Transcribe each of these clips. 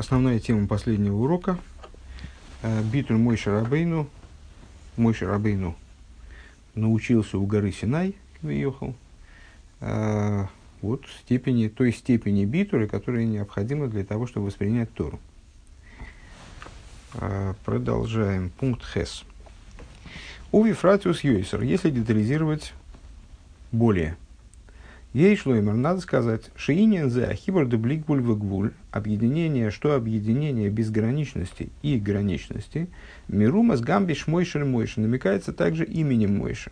Основная тема последнего урока э, – Битуль Мой Шарабейну. Мой Шарабейну научился у горы Синай, выехал, э, вот степени, той степени битуля, которая необходима для того, чтобы воспринять Тору. Э, продолжаем. Пункт Хес. У Вифратиус Йойсер, если детализировать более – Ей шлоймер, надо сказать, шиинин за хибр де бликбуль гвуль, объединение, что объединение безграничности и граничности, мирума с гамби шмойшер мойши, намекается также именем Мойши.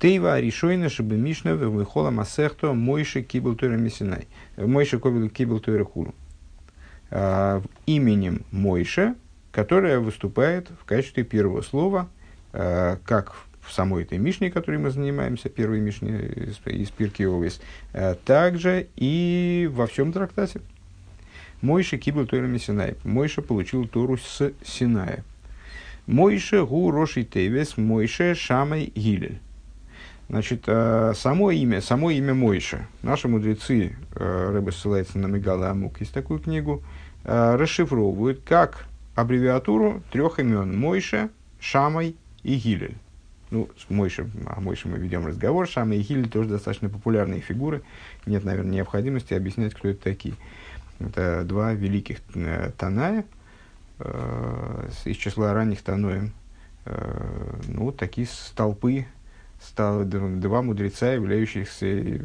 Тейва решойна, чтобы мишна выхола масехто мойши кибл тойра мессинай, мойши кибл тойра хулу. А, именем Мойша, которое выступает в качестве первого слова, а, как в самой этой Мишне, которой мы занимаемся, первой Мишне из, из Пирки Овес, э, также и во всем трактате. Мойша кибл Тойра Синай. Мойша получил Тору с Синая. Мойша гу роши тевес Мойша шамай гилель. Значит, э, само имя, само имя Мойша. Наши мудрецы, э, Рэбе ссылается на Мегала Амук, есть такую книгу, расшифровывают как аббревиатуру трех имен Мойша, Шамай и Гилель. Ну, с Мойшем, о Мойше мы ведем разговор. Шама и Хиль тоже достаточно популярные фигуры. Нет, наверное, необходимости объяснять, кто это такие. Это два великих э, Таная э, из числа ранних Таноем. Э, ну, такие столпы, стал, два мудреца, являющихся э,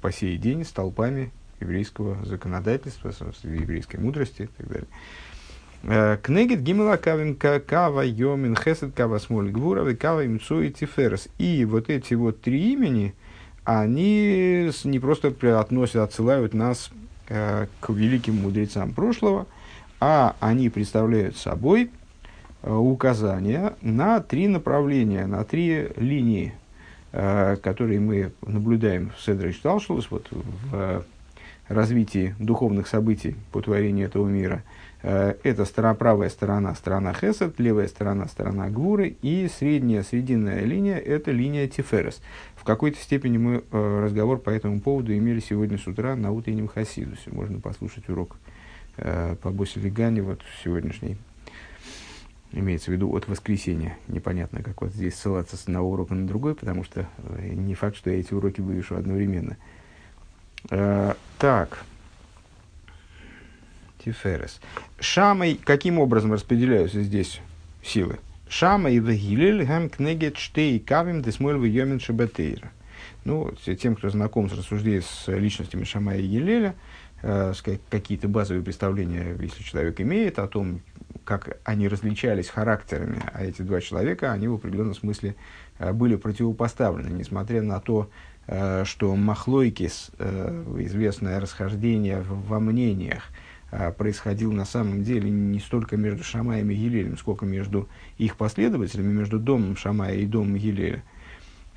по сей день столпами еврейского законодательства, еврейской мудрости и так далее. Э, Кнегит гимела кавинка кава йомин хесед кава смоль гвура и кава имцуи тиферес. И вот эти вот три имени, они не просто относят, отсылают нас э, к великим мудрецам прошлого, а они представляют собой э, указания на три направления, на три линии, которые мы наблюдаем в Седре Шталшулус, вот в развитии духовных событий по творению этого мира – это сторона, правая сторона, сторона Хесед, левая сторона, сторона Гвуры, и средняя, срединная линия – это линия Тиферес. В какой-то степени мы э, разговор по этому поводу имели сегодня с утра на утреннем Хасидусе. Можно послушать урок э, по Босе Легане, вот сегодняшний. Имеется в виду от воскресенья. Непонятно, как вот здесь ссылаться с одного урока на другой, потому что не факт, что я эти уроки вывешу одновременно. Так. Тиферес. Шамой, каким образом распределяются здесь силы? Шама и Вагилель гэм кнегет штей кавим десмоль в йомин шабатейра. Ну, тем, кто знаком с рассуждением с личностями Шама и Елеля, э, какие-то базовые представления, если человек имеет, о том, как они различались характерами, а эти два человека, они в определенном смысле э, были противопоставлены, несмотря на то, э, что Махлойкис, э, известное расхождение во мнениях, происходил на самом деле не столько между Шамаем и Гилелем, сколько между их последователями, между домом Шамая и домом Гилеля.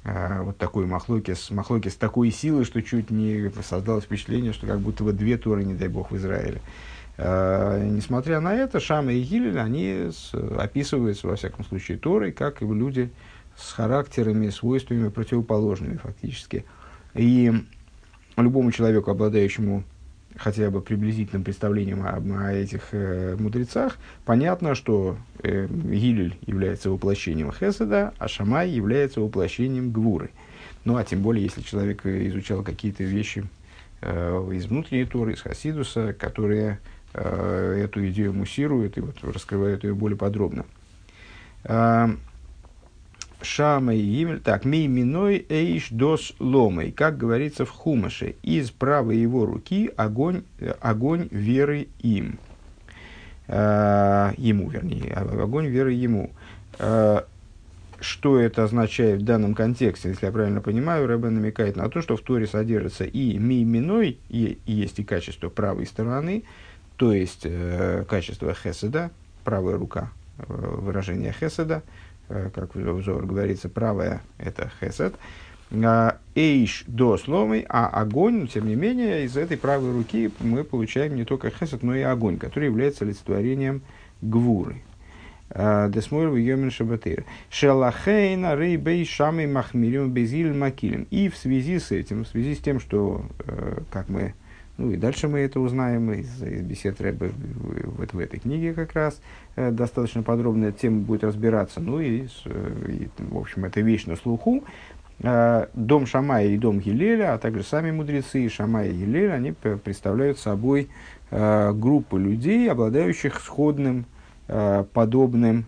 А, вот такой махлокис, махлокис такой силы, что чуть не создалось впечатление, что как будто бы две туры, не дай бог, в Израиле. А, несмотря на это, Шама и Гилель, они описываются, во всяком случае, Торой, как люди с характерами, свойствами противоположными фактически. И любому человеку, обладающему хотя бы приблизительным представлением об, о этих э, мудрецах, понятно, что э, Гилель является воплощением Хеседа, а Шамай является воплощением Гвуры. Ну, а тем более, если человек изучал какие-то вещи э, из внутренней Торы, из Хасидуса, которые э, эту идею муссируют и вот раскрывают ее более подробно. Э, Шама и Гимель. Так, мей эйш дос ломой. Как говорится в Хумаше, из правой его руки огонь, э, огонь веры им. Э, ему, вернее, огонь веры ему. Э, что это означает в данном контексте, если я правильно понимаю, Рэбе намекает на то, что в Торе содержится и ми и, есть и качество правой стороны, то есть э, качество хеседа, правая рука, э, выражение хеседа, как в Зор говорится, правая – это хесед, а, эйш до сломы, а огонь, тем не менее, из этой правой руки мы получаем не только хесед, но и огонь, который является олицетворением гвуры. А, Десмойр в Йомен Шабатыр. Шелахейна рейбей шамы махмирим безиль макилем. И в связи с этим, в связи с тем, что, э, как мы Ну и дальше мы это узнаем из, из бесед Рэбе вот в этой книге как раз. Э, достаточно подробно эта тема будет разбираться. Ну и, э, и, в общем, это вещь на слуху. Э, дом Шамая и дом Гилеля, а также сами мудрецы Шамая и Гилеля, они представляют собой группу людей, обладающих сходным, подобным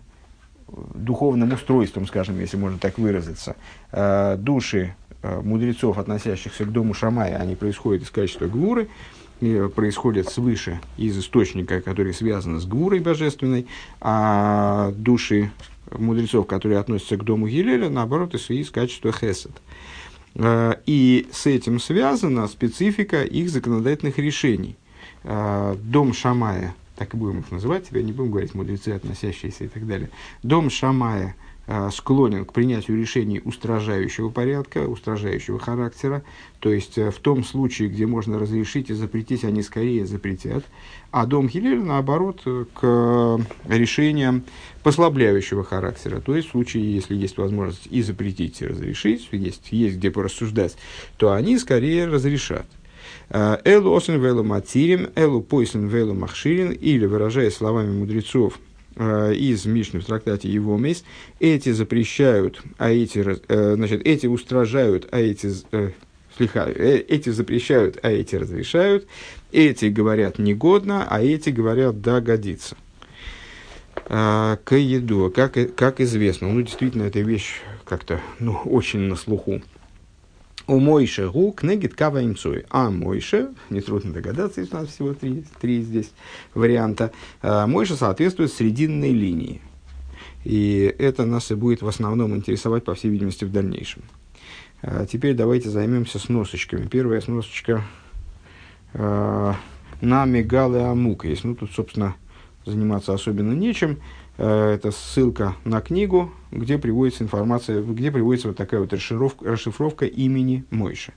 духовным устройством, скажем, если можно так выразиться. Души мудрецов, относящихся к дому Шамая, они происходят из качества гвуры, происходят свыше, из источника, который связан с гвурой божественной, а души мудрецов, которые относятся к дому Гилеля, наоборот, из, из качества хесед. Э, и с этим связана специфика их законодательных решений. Э, дом Шамая, так и будем их называть, тебя не будем говорить мудрецы, относящиеся и так далее. Дом Шамая – Э, склонен к принятию решений устражающего порядка, устражающего характера. То есть, э, в том случае, где можно разрешить и запретить, они скорее запретят. А дом Хилель, наоборот, э, к решениям послабляющего характера. То есть, в случае, если есть возможность и запретить, и разрешить, есть, есть где порассуждать, то они скорее разрешат. Элу осен велу матирим, элу пойсен велу махширин, или, выражая словами мудрецов, Э, из Мишны в трактате его мейс, эти запрещают, а эти, э, значит, эти устражают, а эти, э, слегка, эти запрещают, а эти разрешают, эти говорят негодно, а эти говорят да, годится. к еду, как, как известно, ну, действительно, эта вещь как-то, ну, очень на слуху. У Мойше гу кнегит кава имцуй. А Мойше, нетрудно догадаться, если у нас всего три, три здесь варианта, а, Мойше соответствует срединной линии. И это нас и будет в основном интересовать, по всей видимости, в дальнейшем. А, теперь давайте займемся сносочками. Первая сносочка э, на Мегалы Амука. Есть, ну, тут, собственно, заниматься особенно нечем. Э, это ссылка на книгу, где приводится информация, где приводится вот такая вот расшифровка, расшифровка имени Мойши.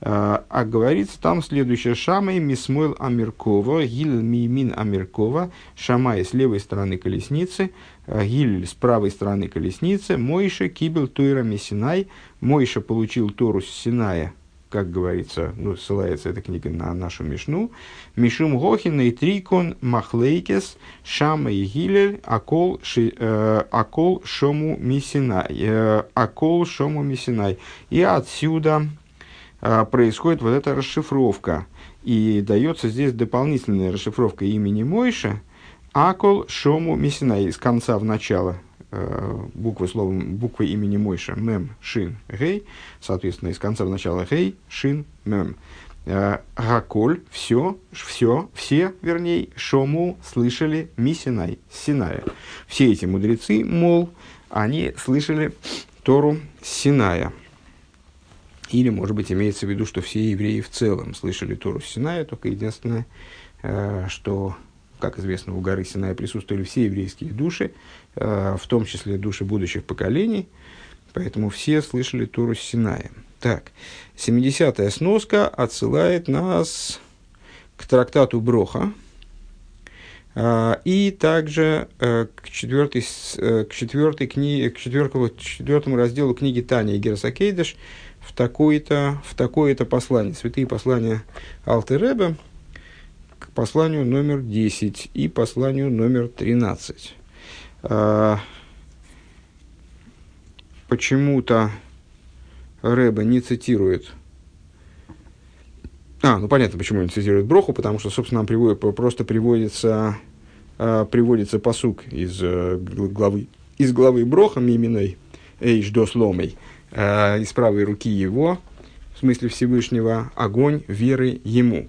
Э, а говорится там следующее. Шамай Мисмойл Амиркова, Гиль Мимин Амиркова, Шамай с левой стороны колесницы, э, Гиль с правой стороны колесницы, Мойша Кибел Туира Мессинай, Мойша получил Тору с Синая как говорится, ну, ссылается эта книга на нашу Мишну, Мишум Гохин и Трикон Махлейкес Шама и Гилель Акол, ши, э, акол Шому Мисинай. Э, акол Шому Мисинай. И отсюда э, происходит вот эта расшифровка. И дается здесь дополнительная расшифровка имени Мойша Акол Шому Мисинай. Из конца в начало буквы, словом, буквы имени Мойша, мем, шин, гей, соответственно, из конца в начало гей, шин, мем. Э, Гаколь, все, все, все, вернее, Шому слышали Мисинай, Синая. Все эти мудрецы, мол, они слышали Тору Синая. Или, может быть, имеется в виду, что все евреи в целом слышали Тору Синая, только единственное, э, что как известно, у горы Синая присутствовали все еврейские души, э, в том числе души будущих поколений, поэтому все слышали Туру Синая. Так, 70-я сноска отсылает нас к трактату Броха, э, и также э, к, четвертой, к, четвертой книге, к четвертому, четвертому разделу книги Таня и Герасакейдеш в такое-то, в такое-то послание. Святые послания Алтереба, посланию номер 10 и посланию номер 13. А, почему-то Рэба не цитирует а, ну понятно, почему не цитирует Броху, потому что, собственно, нам приводит, просто приводится, э, приводится посук из э, главы, из главы Броха Миминой, Эйш Досломой, э, из правой руки его, в смысле Всевышнего, огонь веры ему.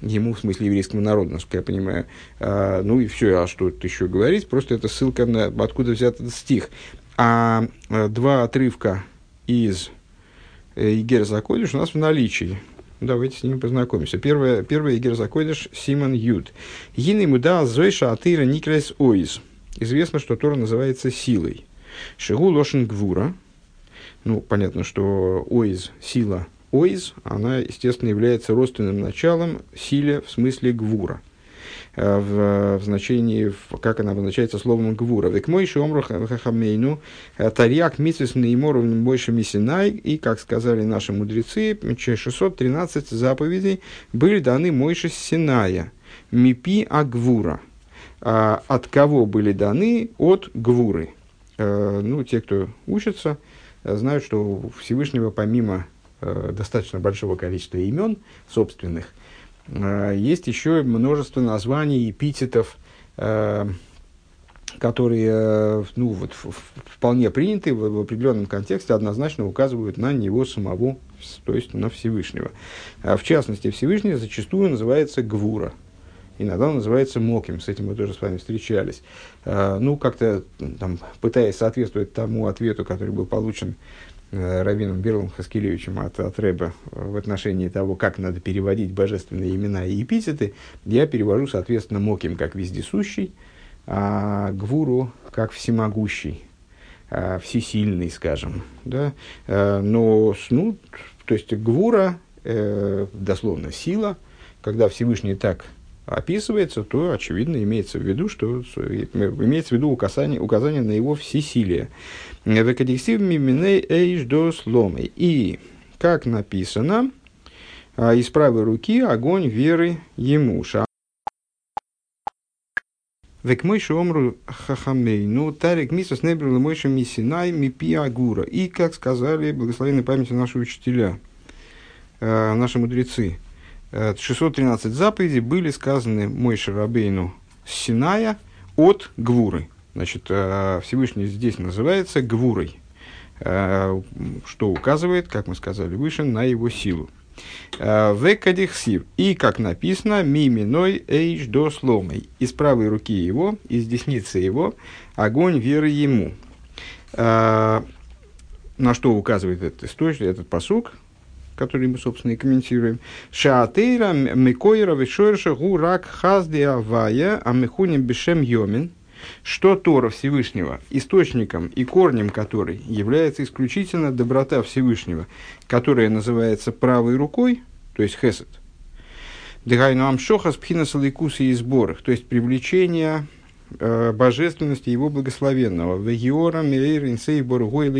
Э, ему, в смысле еврейскому народу, насколько я понимаю. А, ну и все, а что тут еще говорить? Просто это ссылка на откуда взят этот стих. А, а два отрывка из Игер Закодиш у нас в наличии. Давайте с ними познакомимся. Первое, первое Игер Закодиш Симон Юд. Гины муда зойша атыра никрес оиз. Известно, что Тора называется силой. Шигу лошен гвура. Ну, понятно, что оиз – сила Ойз, она, естественно, является родственным началом силе в смысле гвура. в, в значении, как она обозначается словом гвура. Век мой шомру хахамейну тарьяк митсвис наимору больше мисинай, и, как сказали наши мудрецы, 613 заповедей были даны Мойше Синая, мипи агвура. А от кого были даны? От гвуры. Ну, те, кто учится, знают, что у Всевышнего помимо э, достаточно большого количества имен собственных, э, есть еще множество названий, эпитетов, э, которые э, ну, вот, вполне приняты в, в определенном контексте, однозначно указывают на него самого, то есть на Всевышнего. А в частности, Всевышний зачастую называется Гвура – иногда он называется Моким, с этим мы тоже с вами встречались. А, ну, как-то там, пытаясь соответствовать тому ответу, который был получен э, Равином Берлом Хаскелевичем от, от Рэба в отношении того, как надо переводить божественные имена и эпитеты, я перевожу, соответственно, Моким как вездесущий, а Гвуру как всемогущий, а, всесильный, скажем. Да? А, но, ну, то есть Гвура, э, дословно сила, когда Всевышний так описывается, то, очевидно, имеется в виду, что имеется в виду указание, указание на его всесилие. И, как написано, а, из правой руки огонь веры ему. Век мой омру хахамей, ну тарик мисас небрил мой мисинай мипи агура. И, как сказали благословенной памяти наши учителя, э, наши мудрецы, 613 э, заповедей были сказаны Мой Шарабейну Синая от Гвуры. Значит, э, Всевышний здесь называется Гвурой, э, что указывает, как мы сказали выше, на его силу. Векадихсив. И, как написано, миминой эйш до сломой. Из правой руки его, из десницы его, огонь веры ему. На что указывает этот источник, этот посук, который мы, собственно, и комментируем. Шаатейра микойра вишойрша гурак хазди авая амихуним бешем йомин. Что Тора Всевышнего, источником и корнем которой является исключительно доброта Всевышнего, которая называется правой рукой, то есть хесед. Дыхайну амшохас пхинас и сборах, то есть привлечение э, божественности его благословенного. Вегиора мейр инсей боргой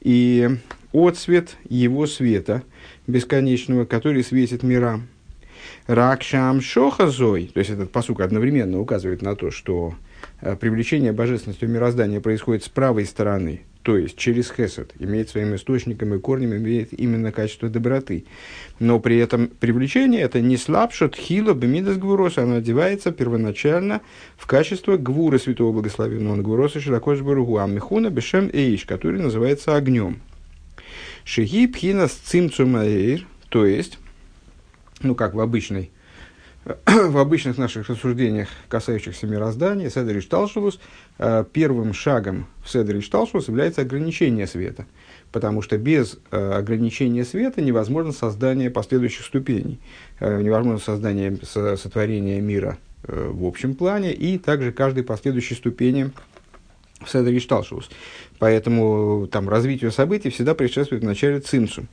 И отцвет его света бесконечного, который светит мирам. Ракшам шохазой, то есть этот посук одновременно указывает на то, что э, привлечение божественности в мироздание происходит с правой стороны, то есть через хесед, имеет своим источником и корнем, имеет именно качество доброты. Но при этом привлечение это не слабшот хило бемидас гвурос, оно одевается первоначально в качество гвура святого благословенного гвуроса широко жбаругу, а михуна бешем эйш, который называется огнем. Шиги пхинас цимцумаэйр, то есть, ну как в обычной в обычных наших рассуждениях, касающихся мироздания, Седрич Талшулус, э, первым шагом в Седрич Талшулус является ограничение света. Потому что без э, ограничения света невозможно создание последующих ступеней. Э, невозможно создание сотворения мира в общем плане и также каждой последующей ступени в Седрич Талшулус. Поэтому там развитию событий всегда предшествует вначале цимсум.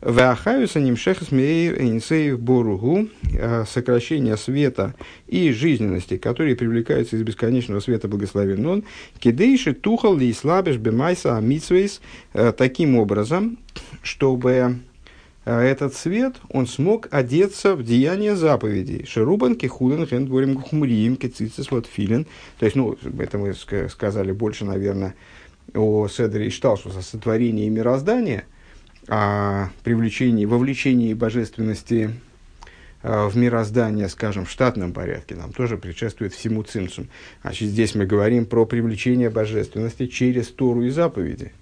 Веахаюса нимшехас инсеев боругу, э, сокращение света и жизненности, которые привлекаются из бесконечного света благословен он, кидейши тухал ли слабеш бемайса амитсвейс, э, таким образом, чтобы э, этот свет, он смог одеться в деяние заповедей. Шерубан, кихулен, хендворим, гухмурием, кицицис, вот филин. То есть, ну, это мы сказали больше, наверное, о Седре и Шталшус, о сотворении мироздания, о привлечении, вовлечении божественности э, в мироздание, скажем, в штатном порядке, нам тоже предшествует всему цинцум. Значит, здесь мы говорим про привлечение божественности через Тору и заповеди.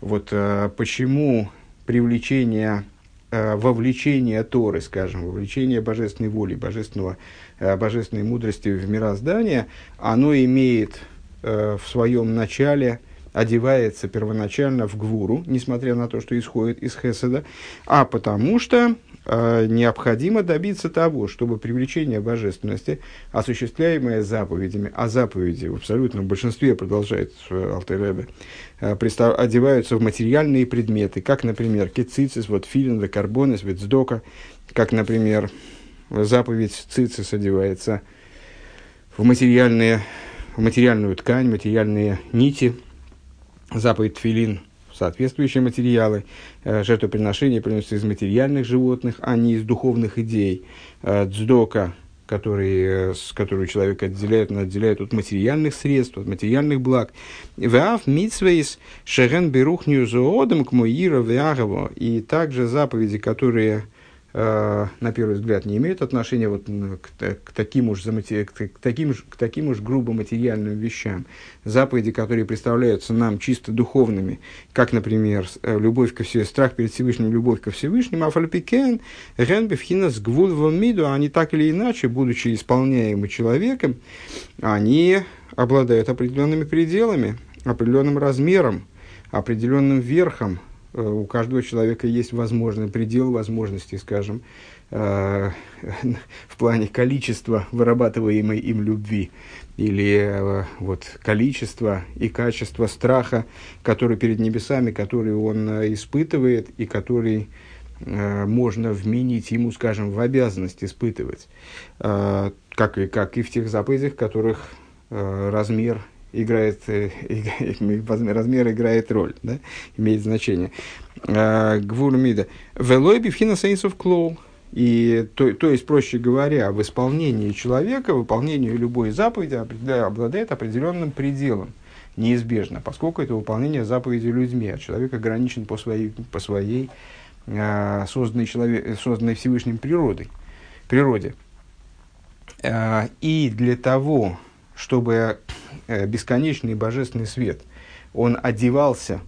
Вот э, почему привлечение, вовлечение Торы, скажем, вовлечение божественной воли, божественного, божественной мудрости в мироздание, оно имеет в своем начале – одевается первоначально в гвуру, несмотря на то, что исходит из Хеседа, а потому что э, необходимо добиться того, чтобы привлечение божественности, осуществляемое заповедями, а заповеди в абсолютном большинстве, продолжает Алтеребе, э, одеваются в материальные предметы, как, например, кецицис, вот филин, карбонис, ветсдока, как, например, заповедь цицис одевается в, материальные, в материальную ткань, материальные нити, заповедь Тфилин, соответствующие материалы, э, жертвоприношения приносятся из материальных животных, а не из духовных идей. Э, дздока который, с которую человек отделяет, он отделяет от материальных средств, от материальных благ. Ваав митсвейс шерен берухню зоодом к моира И также заповеди, которые Э, на первый взгляд, не имеют отношения вот к, к, таким уж к, таким, к таким уж грубо материальным вещам. Заповеди, которые представляются нам чисто духовными, как, например, э, любовь ко Всевышнему, страх перед Всевышним, любовь ко Всевышнему, афальпикен, ренбефхинас гвул миду, они так или иначе, будучи исполняемы человеком, они обладают определенными пределами, определенным размером, определенным верхом, у каждого человека есть возможный предел возможностей, скажем, э, в плане количества вырабатываемой им любви или э, вот, количества и качества страха, который перед небесами, который он испытывает и который можно вменить ему, скажем, в обязанность испытывать, как и, как и в тех заповедях, которых размер играет, э, размер играет роль, да, имеет значение. А, Гвур. Велой бифхина сейнсов клоу. И, то, то есть, проще говоря, в исполнении человека, выполнению любой заповеди обладает определенным пределом, неизбежно, поскольку это выполнение заповеди людьми, а человек ограничен по своей, по своей а, созданной, человек, созданной Всевышним природой, природе. А, и для того, чтобы э, бесконечный божественный свет, он одевался,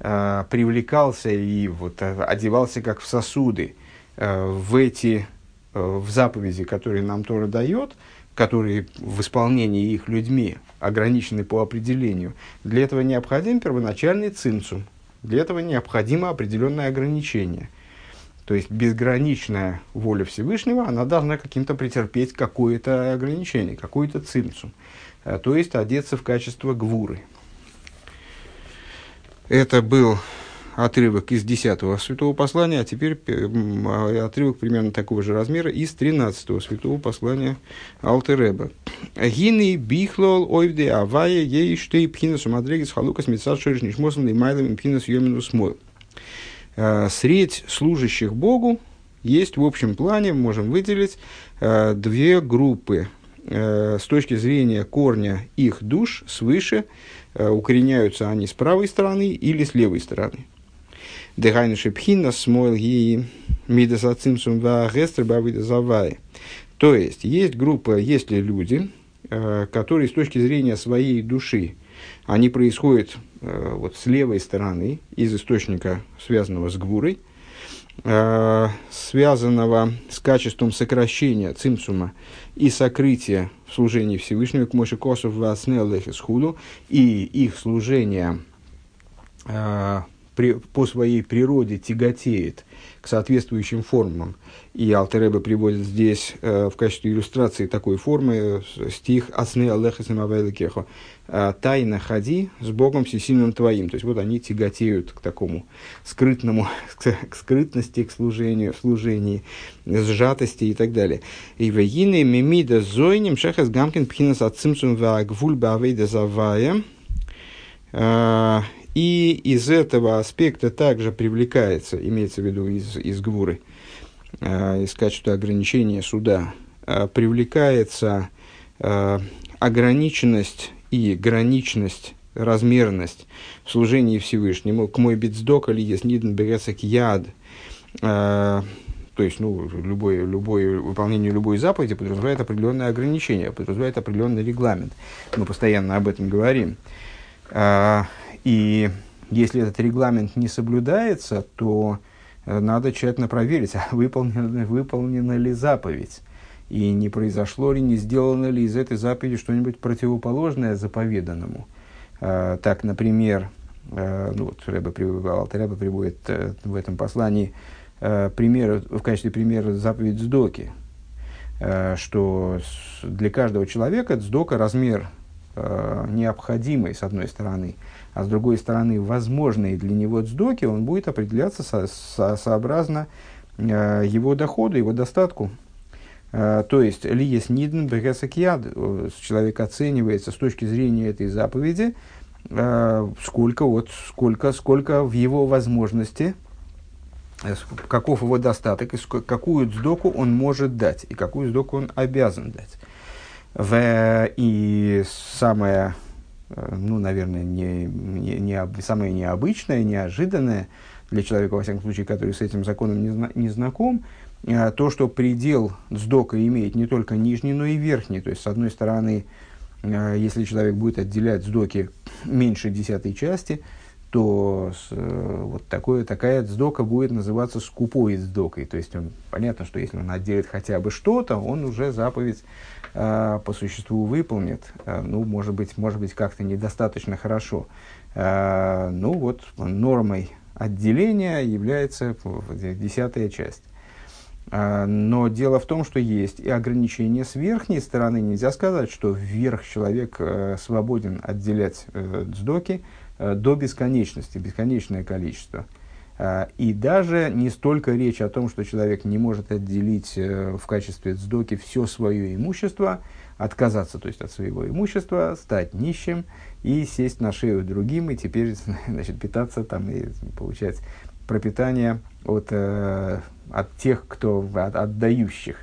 э, привлекался и вот э, одевался как в сосуды в эти, в заповеди, которые нам Тора дает, которые в исполнении их людьми ограничены по определению, для этого необходим первоначальный цинцум, для этого необходимо определенное ограничение – то есть безграничная воля Всевышнего, она должна каким-то претерпеть какое-то ограничение, какую-то цинцу. Э, то есть одеться в качество гвуры. Это был отрывок из 10 святого послания, а теперь а, отрывок примерно такого же размера из 13 святого послания Алтереба. Гины бихлол ойвде авая ей штей пхинас умадрегис халукас митсад шориш мосом и майлом пхинас йоминус мой. Э, средь служащих Богу есть в общем плане, можем выделить, э, две группы. Э, с точки зрения корня их душ свыше, укореняются они с правой стороны или с левой стороны. Дыхайныши пхина смойл гии мидасацимсум ва завай. То есть, есть группа, есть ли люди, которые с точки зрения своей души они происходят э, вот с левой стороны, из источника, связанного с гвурой, э, связанного с качеством сокращения цимсума и сокрытия в служении Всевышнего, к Моше Косов Васнеллехис Худу, и их служение э, при, по своей природе тяготеет к соответствующим формам. И Алтереба приводит здесь э, в качестве иллюстрации такой формы э, стих «Асны Аллеха Самавайликехо» э, «Тайно ходи с Богом всесильным твоим». То есть вот они тяготеют к такому скрытному, к скрытности, к служению, в служении, сжатости и так далее. И «Вегины мимида зойним шехас гамкин пхинас ацимсум ва гвуль бавейда завая» э, и из этого аспекта также привлекается, имеется в виду из, из Гвуры, э, из качества ограничения суда, э, привлекается э, ограниченность и граничность, размерность в служении Всевышнему. К мой битсдок или есть ниден яд. Э, то есть, ну, любое, любое, выполнение любой заповеди подразумевает определенное ограничение, подразумевает определенный регламент. Мы постоянно об этом говорим. Э, и если этот регламент не соблюдается, то э, надо тщательно проверить, а выполнена, выполнена ли заповедь. И не произошло ли, не сделано ли из этой заповеди что-нибудь противоположное заповеданному. А, так, например, а, ну, вот Рэба, Рэба приводит а, в этом послании пример, в качестве примера заповедь Сдоки, что для каждого человека Сдока размер необходимый, с одной стороны, а с другой стороны, возможные для него цдоки, он будет определяться со, со, сообразно э, его доходу, его достатку. То есть, лиес ниден бегесакьяд, человек оценивается с точки зрения этой заповеди, сколько, вот, сколько, сколько в его возможности, каков его достаток, и какую сдоку он может дать, и какую сдоку он обязан дать. В, и самое, ну, наверное, не, не, не, самое необычное, неожиданное для человека, во всяком случае, который с этим законом не, не знаком, а, то, что предел сдока имеет не только нижний, но и верхний. То есть, с одной стороны, а, если человек будет отделять сдоки меньше десятой части, то э, вот такое, такая сдока будет называться скупой сдокой. То есть, он, понятно, что если он отделит хотя бы что-то, он уже заповедь э, по существу выполнит. Э, ну, может быть, может быть как-то недостаточно хорошо. Э, ну, вот нормой отделения является десятая часть. А, но дело в том, что есть и ограничения с верхней стороны. Нельзя сказать, что вверх человек свободен отделять э, дздоки э, до бесконечности, бесконечное количество. А, и даже не столько речь о том, что человек не может отделить в качестве дздоки все свое имущество, отказаться то есть, от своего имущества, стать нищим и сесть на шею другим, и теперь значит, питаться там и получать пропитание от, э, от тех, кто от, отдающих,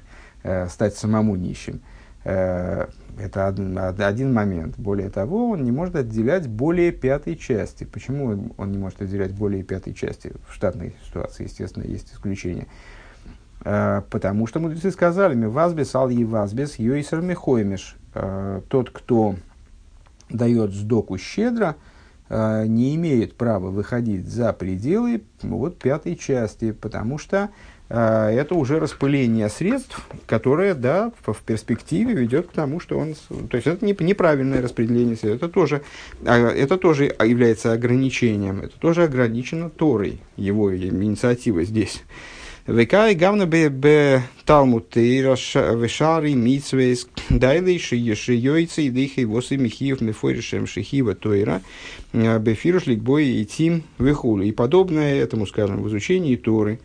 э, стать самому нищим. Э, это один, момент. Более того, он не может отделять более пятой части. Почему он не может отделять более пятой части? В штатной ситуации, естественно, есть исключение. Э, потому что мудрецы сказали, ми вазбес ал вазбес йойсер михоймиш. Э, тот, кто дает сдоку щедро, не имеет права выходить за пределы вот, пятой части, потому что это уже распыление средств, которое, да, в перспективе ведет к тому, что он... То есть, это не, неправильное распределение средств. Это тоже, а, это тоже является ограничением. Это тоже ограничено Торой, его инициатива здесь. Векай гавна бе Талмуд вешари митсвейс дайли шиёйцы и дыхай восы михиев мефоришем шихива тойра бефируш ликбой и тим вихулю. И подобное этому, скажем, в изучении Торы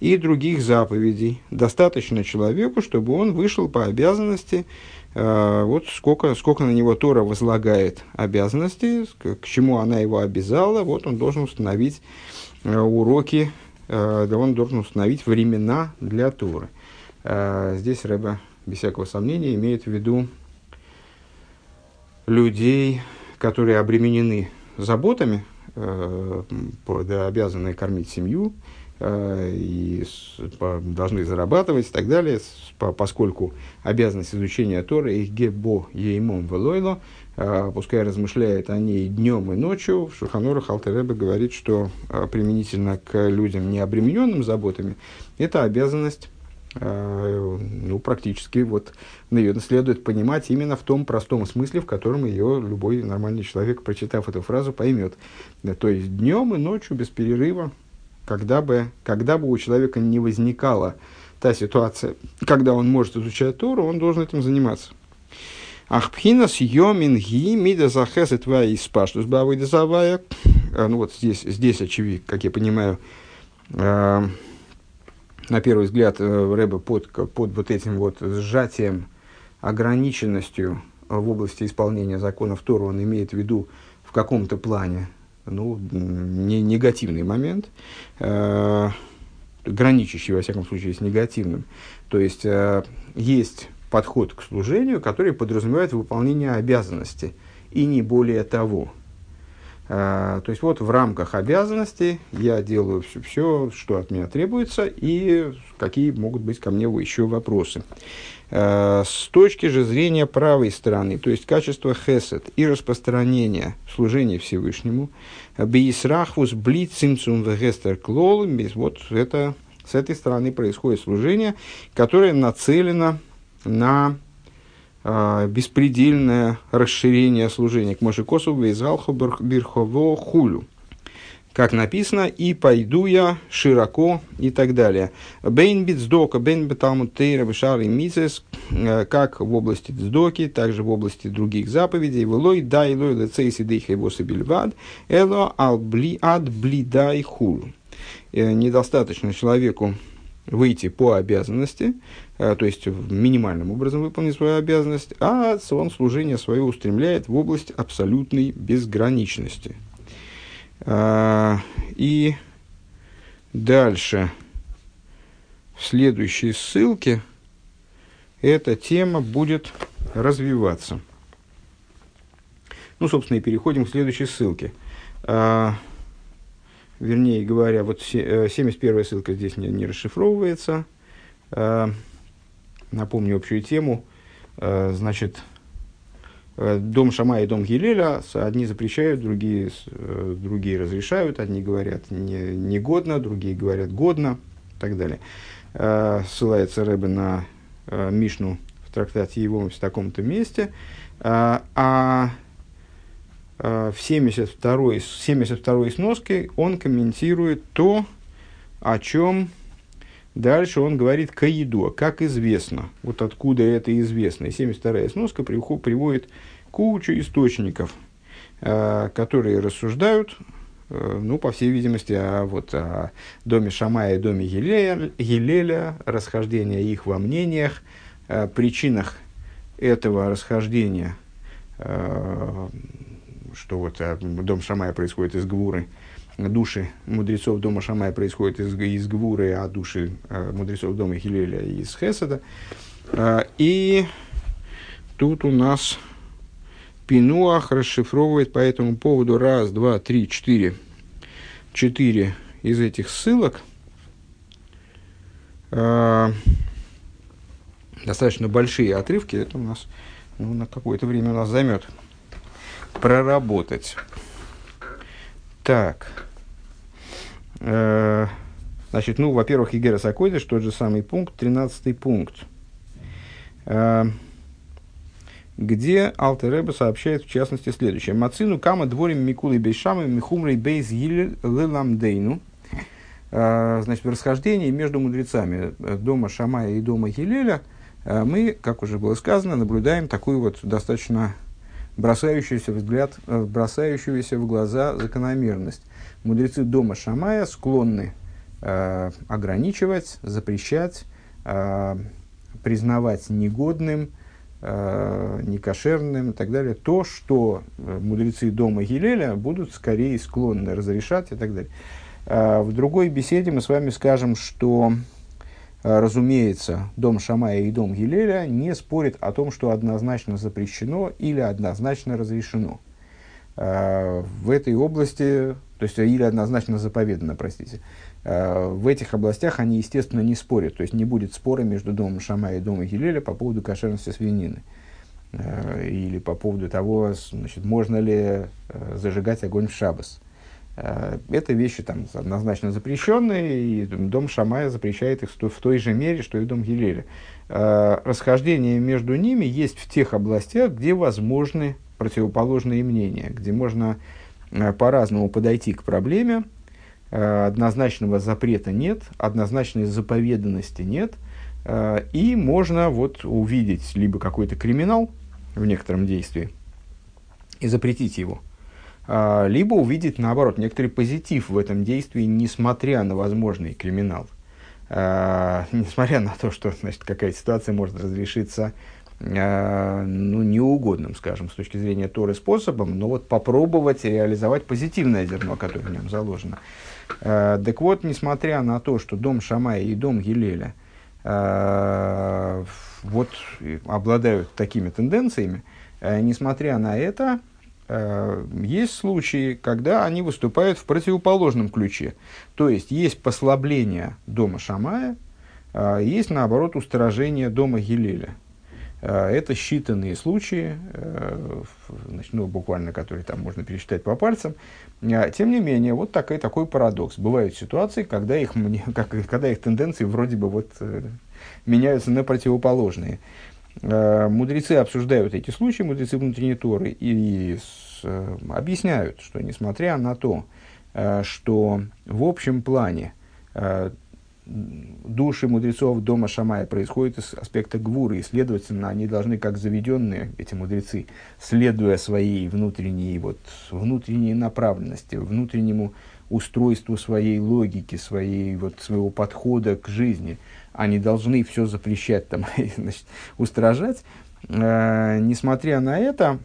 и других заповедей достаточно человеку, чтобы он вышел по обязанности вот сколько, сколько на него Тора возлагает обязанности, к чему она его обязала, вот он должен установить уроки да он должен установить времена для Туры. Э, здесь Рэба, без всякого сомнения, имеет в виду людей, которые обременены заботами, э, обязаны кормить семью, и должны зарабатывать и так далее, поскольку обязанность изучения Торы их гебо еймом велойло, пускай размышляет о ней днем и ночью, в Шуханорах Алтереба говорит, что применительно к людям, не обремененным заботами, это обязанность ну, практически вот ее следует понимать именно в том простом смысле, в котором ее любой нормальный человек, прочитав эту фразу, поймет. То есть днем и ночью без перерыва когда бы, когда бы у человека не возникала та ситуация, когда он может изучать Тору, он должен этим заниматься. Ахпхинас йомин ги мида захес и твоя испаштус бавы дезавая. А, ну вот здесь, здесь очевидно, как я понимаю, э, на первый взгляд э, Рэба под, под вот этим вот сжатием, ограниченностью в области исполнения законов Тору он имеет в виду в каком-то плане ну, не, негативный момент, э, граничащий, во всяком случае, с негативным. То есть, э, есть подход к служению, который подразумевает выполнение обязанности, и не более того. Э, то есть, вот в рамках обязанностей я делаю все, все, что от меня требуется, и какие могут быть ко мне еще вопросы. Э, с точки же зрения правой стороны, то есть качество хесед и распространения служения Всевышнему, бейсрахвус блицимцум вегестер клол, вот это, с этой стороны происходит служение, которое нацелено на э, беспредельное расширение служения к Мошекосу Вейзалху Бирхово Хулю как написано, и пойду я широко и так далее. Бейн битздока, бейн беталмут тейра, бешар и мицес, э, как в области дздоки, также в области других заповедей. Велой дай лой лецейси дейха его сабильвад, эло ал бли ад бли дай хул. Э, недостаточно человеку выйти по обязанности, то есть минимальным образом выполнить свою обязанность, а он служение свое устремляет в область абсолютной безграничности. И дальше, в следующей ссылке, эта тема будет развиваться. Ну, собственно, и переходим к следующей ссылке. А, вернее говоря, вот 71 э, ссылка здесь не, не расшифровывается. А, напомню общую тему. А, значит, э, дом Шама и дом Гилеля, одни запрещают, другие, э, другие разрешают, одни говорят не, негодно, другие говорят годно и так далее. Ссылается Рэбе на Мишну в трактате его в таком-то месте. А Э, в 72-й 72 сноске он комментирует то, о чем дальше он говорит «каиду», как известно. Вот откуда это известно. И 72-я сноска приводит кучу источников, э, которые рассуждают, э, ну, по всей видимости, о, вот, о доме Шамая и доме Гилеля, Гилеля, расхождение их во мнениях, причинах этого расхождения что вот дом Шамая происходит из Гвуры, души мудрецов дома Шамая происходят из, из Гвуры, а души а, мудрецов дома Хилеля из Хесада. А, и тут у нас Пинуах расшифровывает по этому поводу раз, два, три, четыре, четыре из этих ссылок. Достаточно большие отрывки, это у нас ну, на какое-то время у нас займет проработать. Так. Э, значит, ну, во-первых, Игера Сакойдыш, тот же самый пункт, 13 пункт. Э, где Алтереба сообщает, в частности, следующее. Мацину кама дворим микулы бейшамы михумрей бейз лиламдейну. Э, значит, в расхождении между мудрецами дома Шамая и дома Хилеля мы, как уже было сказано, наблюдаем такую вот достаточно бросающуюся, взгляд, бросающуюся в глаза закономерность. Мудрецы дома Шамая склонны э, ограничивать, запрещать, э, признавать негодным, э, некошерным и так далее, то, что э, мудрецы дома Гилеля будут скорее склонны разрешать и так далее. Э, в другой беседе мы с вами скажем, что Э, разумеется, дом Шамая и дом Гилеля не спорят о том, что однозначно запрещено или однозначно разрешено. Э, в этой области, то есть или однозначно заповедано, простите, э, в этих областях они, естественно, не спорят. То есть не будет спора между домом Шамая и домом Гилеля по поводу кошерности свинины. Или по поводу того, значит, можно ли зажигать огонь в шабас. Это вещи там однозначно запрещенные, и дом Шамая запрещает их в той же мере, что и дом Гилеля. Расхождение между ними есть в тех областях, где возможны противоположные мнения, где можно э, по-разному подойти к проблеме, однозначного запрета нет, однозначной заповеданности нет, и можно вот увидеть либо какой-то криминал в некотором действии и запретить его – либо увидеть, наоборот, некоторый позитив в этом действии, несмотря на возможный криминал. Несмотря на то, что значит, какая-то ситуация может разрешиться ну, неугодным, скажем, с точки зрения Торы способом, но вот попробовать реализовать позитивное зерно, которое в нем заложено. Так вот, несмотря на то, что дом Шамая и дом Гилеля вот обладают такими тенденциями, несмотря на это, Э, есть случаи, когда они выступают в противоположном ключе. То есть, есть послабление дома Шамая, есть, наоборот, устражение дома Гилеля. Э, это считанные случаи, э, значит, ну, буквально, которые там можно пересчитать по пальцам. Тем не менее, вот такой, такой парадокс. Бывают ситуации, когда их, когда их тенденции вроде бы вот меняются на противоположные. Э, мудрецы обсуждают эти случаи, мудрецы внутренней Торы, и э, объясняют, что несмотря на то, э, что в общем плане души мудрецов дома Шамая происходят из аспекта гвуры, и, следовательно, они должны, как заведенные, эти мудрецы, следуя своей внутренней, вот, внутренней направленности, внутреннему устройству своей логики, своей, вот, своего подхода к жизни. Они должны все запрещать, там, значит, устражать. Э, несмотря на это,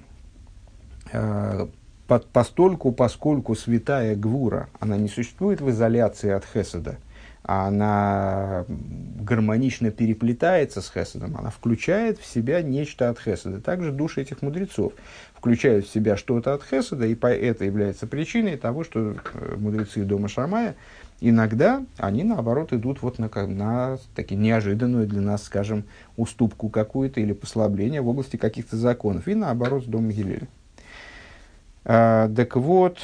э, под, постольку, поскольку святая Гвура, она не существует в изоляции от Хеседа, а она гармонично переплетается с Хеседом, она включает в себя нечто от Хеседа. Также души этих мудрецов включают в себя что-то от Хеседа, и это является причиной того, что э, мудрецы дома Шамая иногда, они наоборот идут вот на, на таки неожиданную для нас, скажем, уступку какую-то или послабление в области каких-то законов, и наоборот с домом Гилеля. А, так вот,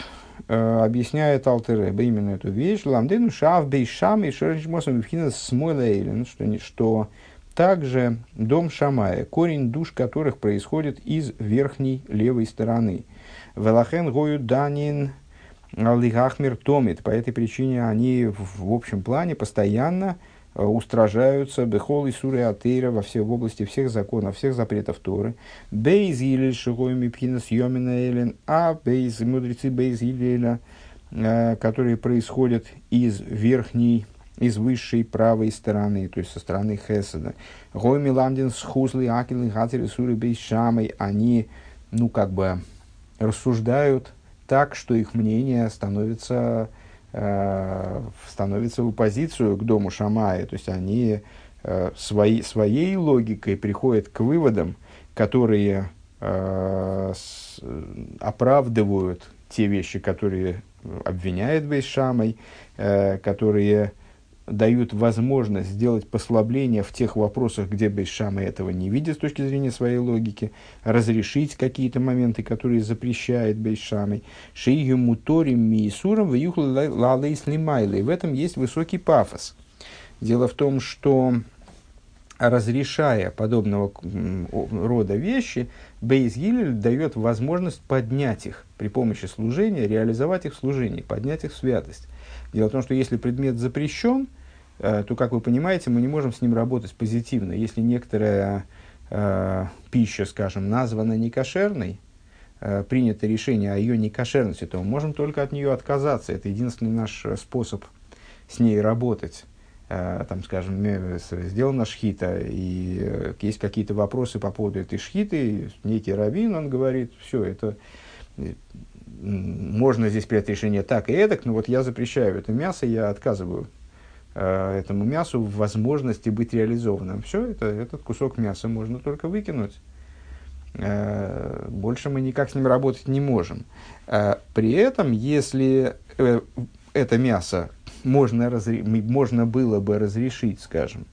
объясняет Алтереба именно эту вещь. Ламдену шав бейшам и шерчмосом вхина смойлейлен, что, что также дом Шамая, корень душ которых происходит из верхней левой стороны. Велахен гою данин алигахмир томит. По этой причине они в, общем плане постоянно Э, устражаются бехол и суры атеира во все в области всех законов, всех запретов Торы. Бейз или шигойми пхинас йомина элен, а бейз, мудрецы бейз или э, которые происходят из верхней, из высшей правой стороны, то есть со стороны Хеседа. Гойми ламдин схузли акилы хатери суры бейз шамой, они, ну, как бы рассуждают так, что их мнение становится Э, становится в оппозицию к дому Шамая, то есть они э, свои, своей логикой приходят к выводам, которые э, оправдывают те вещи, которые обвиняет Бейшамой, которые дают возможность сделать послабление в тех вопросах, где Бейшама этого не видит с точки зрения своей логики, разрешить какие-то моменты, которые запрещает Бейшамой. Шию муторим миисуром в лалейс лимайлой. В этом есть высокий пафос. Дело в том, что разрешая подобного рода вещи, Бейс Гилель дает возможность поднять их при помощи служения, реализовать их в служении, поднять их в святость. Дело в том, что если предмет запрещен, то, как вы понимаете, мы не можем с ним работать позитивно. Если некоторая э, пища, скажем, названа некошерной, э, принято решение о ее некошерности, то мы можем только от нее отказаться. Это единственный наш способ с ней работать. Э, там, скажем, сделана шхита, и э, есть какие-то вопросы по поводу этой шхиты, некий раввин, он говорит, все, это э, можно здесь принять решение так и эдак, но вот я запрещаю это мясо, я отказываю Э, этому мясу возможности быть реализованным. Все, это, этот кусок мяса можно только выкинуть. Э, больше мы никак с ним работать не можем. Э, при этом, если это мясо можно, разре... можно было бы разрешить, скажем,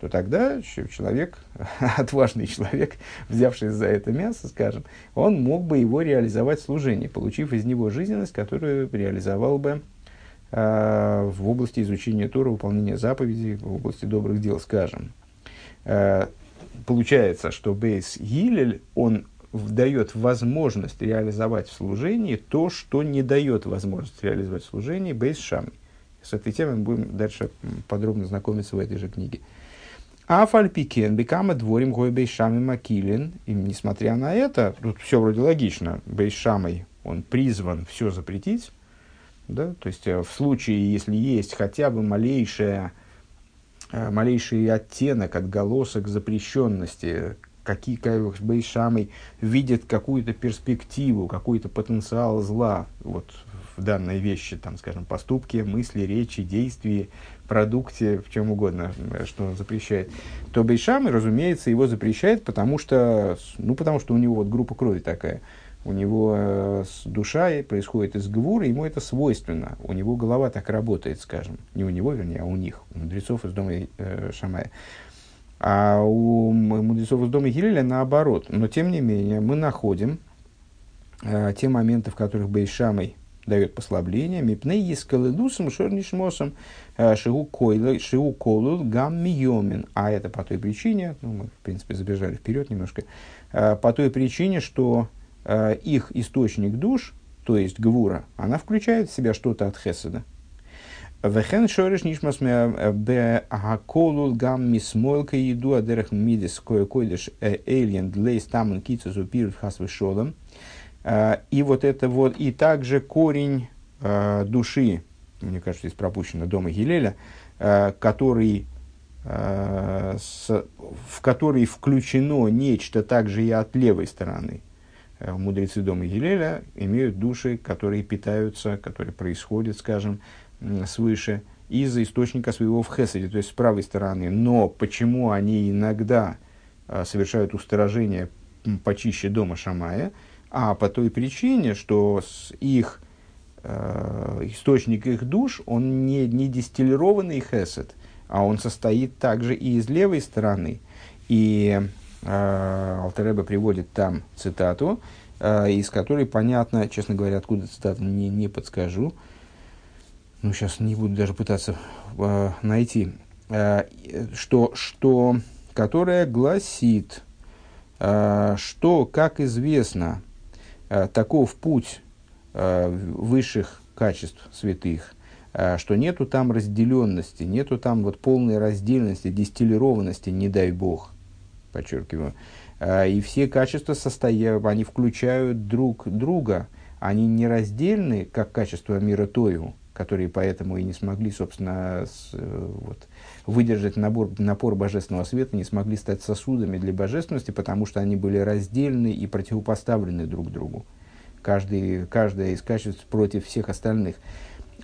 то тогда человек, отважный человек, взявший за это мясо, скажем, он мог бы его реализовать в служении, получив из него жизненность, которую реализовал бы Э, в области изучения Тора, выполнения заповедей, в области добрых дел, скажем. Э, получается, что Бейс Гилель, он дает возможность реализовать в служении то, что не дает возможность реализовать в служении Бейс Шами. С этой темой мы будем дальше подробно знакомиться в этой же книге. А фальпикен бекама дворим гой бейшами макилин. И несмотря на это, тут все вроде логично, бейшамой он призван все запретить, да? То есть э, в случае, если есть хотя бы малейшая, э, малейший оттенок, отголосок запрещенности, какие как Бейшамой видят какую-то перспективу, какой-то потенциал зла вот, в данной вещи, там, скажем, поступке, мысли, речи, действии, продукте, в чем угодно, э, что он запрещает, то Бейшамы, разумеется, его запрещает, потому что, ну, потому что у него вот группа крови такая – у него э, душа происходит из гвура, ему это свойственно. У него голова так работает, скажем. Не у него, вернее, а у них, у мудрецов из дома э, Шамая. А у мудрецов из дома Гилеля наоборот. Но, тем не менее, мы находим э, те моменты, в которых Бейшамой дает послабление. Мипней ескаледусом шорнишмосом э, шиу колул гам миомин. А это по той причине, ну, мы, в принципе, забежали вперед немножко, э, по той причине, что их источник душ, то есть гвура, она включает в себя что-то от хеседа. Вехен шореш нишмас э, бе агаколул гам мисмойлка еду адерах мидис кое койдеш э, эйлен длейс таман кицу пирут хас вишолом. И вот это вот, и также корень души мне кажется, здесь пропущено дома Гилеля, э, который, э, в который включено нечто также и от левой стороны. Э, мудрецы дома Гилеля имеют души, которые питаются, которые происходят, скажем, свыше, из источника своего в Хеседе, то есть с правой стороны. Но почему они иногда э, совершают устражение почище дома Шамая, а по той причине, что с их э, источник их душ, он не, не дистиллированный хесед, а он состоит также и из левой стороны. И Алтереба приводит там цитату, э, из которой понятно, честно говоря, откуда цитата не, не подскажу. Ну, сейчас не буду даже пытаться э, найти. Э, что, что, которая гласит, э, что, как известно, э, таков путь э, высших качеств святых, э, что нету там разделенности, нету там вот полной раздельности, дистиллированности, не дай бог, подчеркиваю. Э, и все качества состоят, они включают друг друга, они нераздельны, как качество мира Тою, которые поэтому и не смогли, собственно, с, э, вот, выдержать набор, напор божественного света, не смогли стать сосудами для божественности, потому что они были раздельны и противопоставлены друг другу. Каждый, каждая из качеств против всех остальных.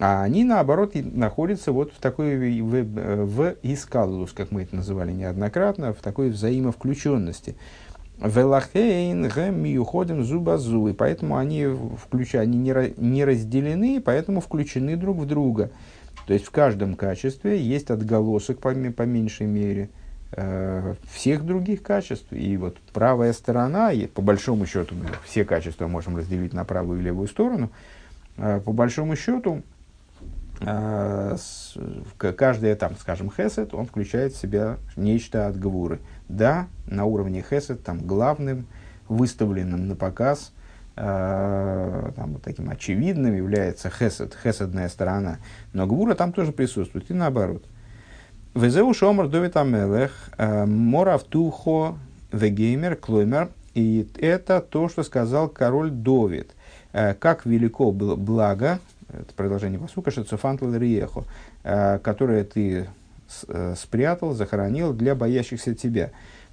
А они, наоборот, находятся вот в такой в, в искалус, как мы это называли неоднократно, в такой взаимовключенности. Велахейн гэм уходим зубазу. И поэтому они, включ... они не разделены, поэтому включены друг в друга. То есть в каждом качестве есть отголосок по, по меньшей мере э, всех других качеств. И вот правая сторона, по большому счету мы все качества можем разделить на правую и левую сторону, э, по большому счету э, каждый этап, скажем, хесед, он включает в себя нечто от гвуры – да, на уровне хесед, там, главным, выставленным на показ, э, там, вот таким очевидным является хесед, хеседная сторона. Но гвура там тоже присутствует, и наоборот. Везеу шомар довит амелех, э, морав тухо вегеймер клоймер. И это то, что сказал король Довид. Как велико было благо, это продолжение посука, шацуфантл риехо, э, которое ты Э, спрятал, захоронил для боящихся тебя.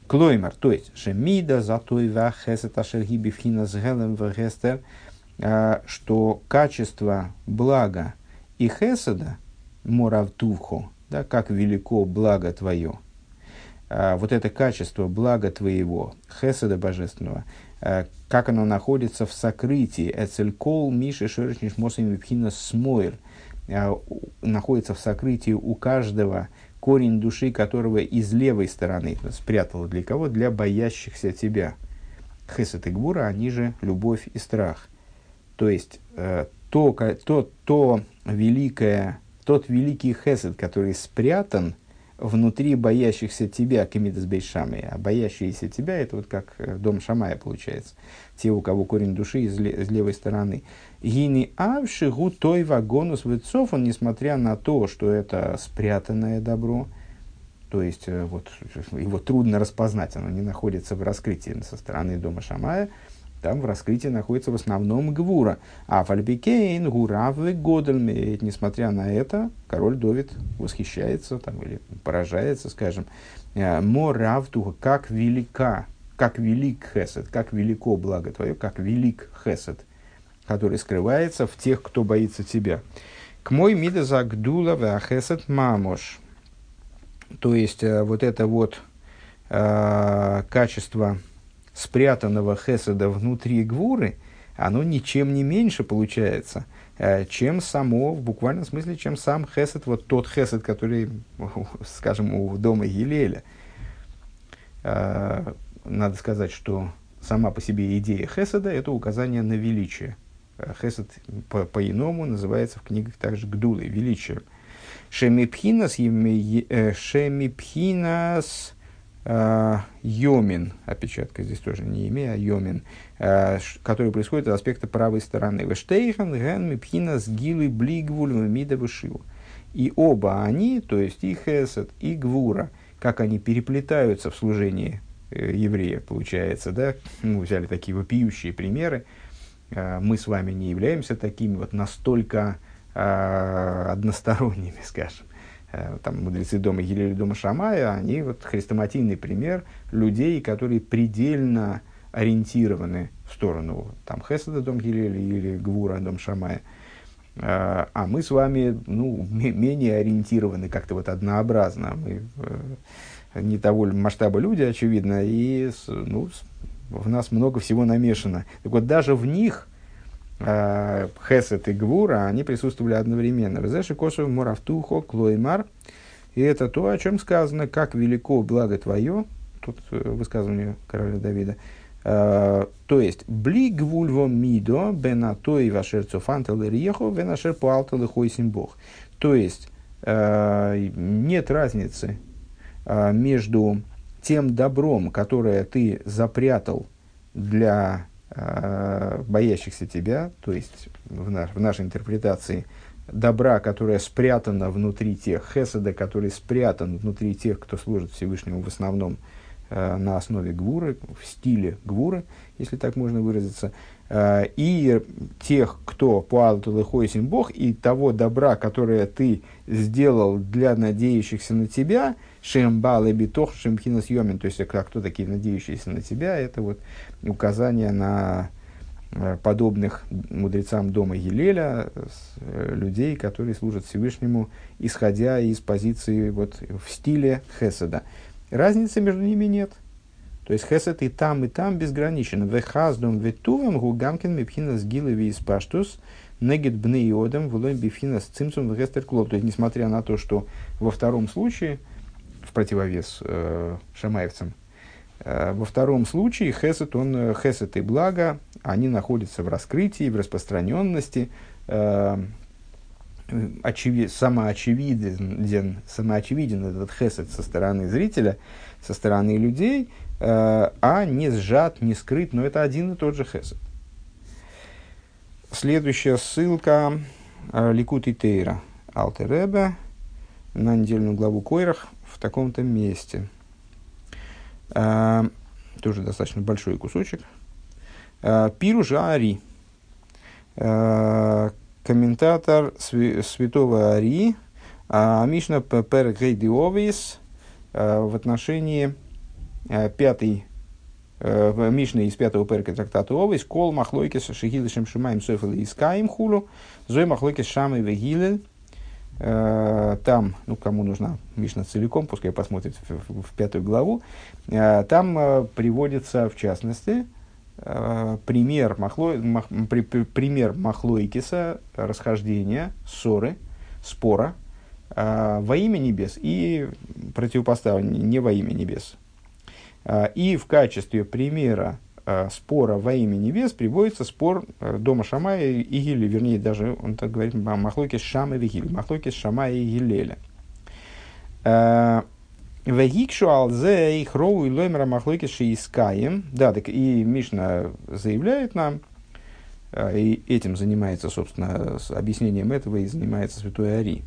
Клоймар, то есть, шемида затой вахесет ашергиби фхина с гелем вегестер, э, что качество блага и хеседа, моравтувхо, да, как велико благо твое, вот это качество блага твоего, хеседа божественного, как оно находится в сокрытии, эцелькол миши шершниш мосами пхина смойль, находится в сокрытии у каждого корень души которого из левой стороны спрятал для кого? Для боящихся тебя. Хесед и Гбура, они же любовь и страх. То есть, э, то, то, то великое, тот великий хесед, который спрятан внутри боящихся тебя, Кемидас Бейшамы, а боящиеся тебя, это вот как э, дом Шамая получается, те, у кого корень души из, из левой стороны. Гини авшигу той вагонус вецов, он, несмотря на то, что это спрятанное добро, то есть э, вот, его трудно распознать, оно не находится в раскрытии со стороны дома Шамая, там в раскрытии находится в основном Гвура. А Фальбикейн, Гуравы, Годельме, несмотря на это, король Довид восхищается там, или поражается, скажем, «Э, Моравтуха, как велика, как велик Хесед, как велико благо твое, как велик Хесед – который скрывается в тех, кто боится тебя. К мой мида загдула вахесет мамош. То есть, э, вот это вот э, качество спрятанного хеседа внутри гвуры, оно ничем не меньше получается, э, чем само, в буквальном смысле, чем сам хесед, вот тот хесед, который, скажем, у дома Елеля. Э, надо сказать, что сама по себе идея хеседа – это указание на величие. Хесед по- по-иному называется в книгах также Гдулой, величие. Шемипхинас, э, шемипхинас э, йомин, опечатка здесь тоже не имея, а йомин, э, который происходит от аспекта правой стороны. Вештейхан, ген, мипхинас, гилы, блигвуль, мида, вышиву. И оба они, то есть и Хесед, и Гвура, как они переплетаются в служении еврея, получается, да, мы взяли такие вопиющие примеры, Э, мы с вами не являемся такими вот настолько э, односторонними, скажем. Э, там мудрецы дома Гилеля дома Шамая, они вот хрестоматийный пример людей, которые предельно ориентированы в сторону там Хесада дом Гилеля или Гвура дом Шамая. Э, а мы с вами ну, менее ориентированы как-то вот однообразно. Мы э, не того масштаба люди, очевидно, и ну, в нас много всего намешано. Так вот, даже в них Хесет и Гвура, они присутствовали одновременно. Резеши Косов Муравтухо Клоймар. И это то, о чем сказано, как велико благо твое, тут э, высказывание короля Давида, э, то есть, бли гвульво мидо бенатой вашер цофантел риехо венашер пуалтел хойсим бог. То есть, э, нет разницы э, между тем добром, которое ты запрятал для э, боящихся тебя, то есть в, наш, в нашей интерпретации добра, которое спрятано внутри тех, хеседа, который спрятан внутри тех, кто служит Всевышнему в основном э, на основе гвуры, в стиле гвуры, если так можно выразиться, э, и тех, кто по Алтулыхойсим Бог, и того добра, которое ты сделал для надеющихся на тебя – Шембал и битох шемхинас йомин. То есть, а кто такие надеющиеся на тебя, это вот указание на э, подобных мудрецам дома Елеля, э, людей, которые служат Всевышнему, исходя из позиции вот, в стиле Хеседа. Разницы между ними нет. То есть Хесед и там, и там безграничен. Вехаздом ветувем гугамкин мипхина с гилови из паштус негет бны иодом влоем бифхина с цимсом вегестер клоп. То есть, несмотря на то, что во втором случае – в противовес э, шамаевцам. Э, во втором случае хесед, он, э, хесед и благо, они находятся в раскрытии, в распространенности, э, очевид, самоочевиден, самоочевиден этот хесед со стороны зрителя, со стороны людей, э, а не сжат, не скрыт, но это один и тот же хесед. Следующая ссылка э, Ликут и Тейра Алтеребе на недельную главу Койрах – в таком-то месте. А, тоже достаточно большой кусочек. А, Пиру Ари. А, комментатор святого Ари. А, Мишна Пер Гейдиовис а, в отношении а, пятой в Мишне из пятого перка трактата Овис, Кол Махлойкис Шехилышем Шимаем Софил Искаем Хулу, Зой Махлойкис Шамы Вегилель, там, ну, кому нужна Мишна целиком, пускай посмотрит в, в, в пятую главу, э, там э, приводится, в частности, пример, махло, мах, при, при, пример Махлоикиса, расхождения, ссоры, спора во имя небес и противопоставление не во имя небес. И в качестве примера Э, спора во имя небес приводится спор э, дома Шамая и Гили, вернее, даже он так говорит, Махлоки Шама и Гили, Махлоки Шамая и Гилеля. Э, Вегикшу алзе их роу и лоймера махлоки шиискаем. Да, так и Мишна заявляет нам, и этим занимается, собственно, с объяснением этого и занимается Святой Ари,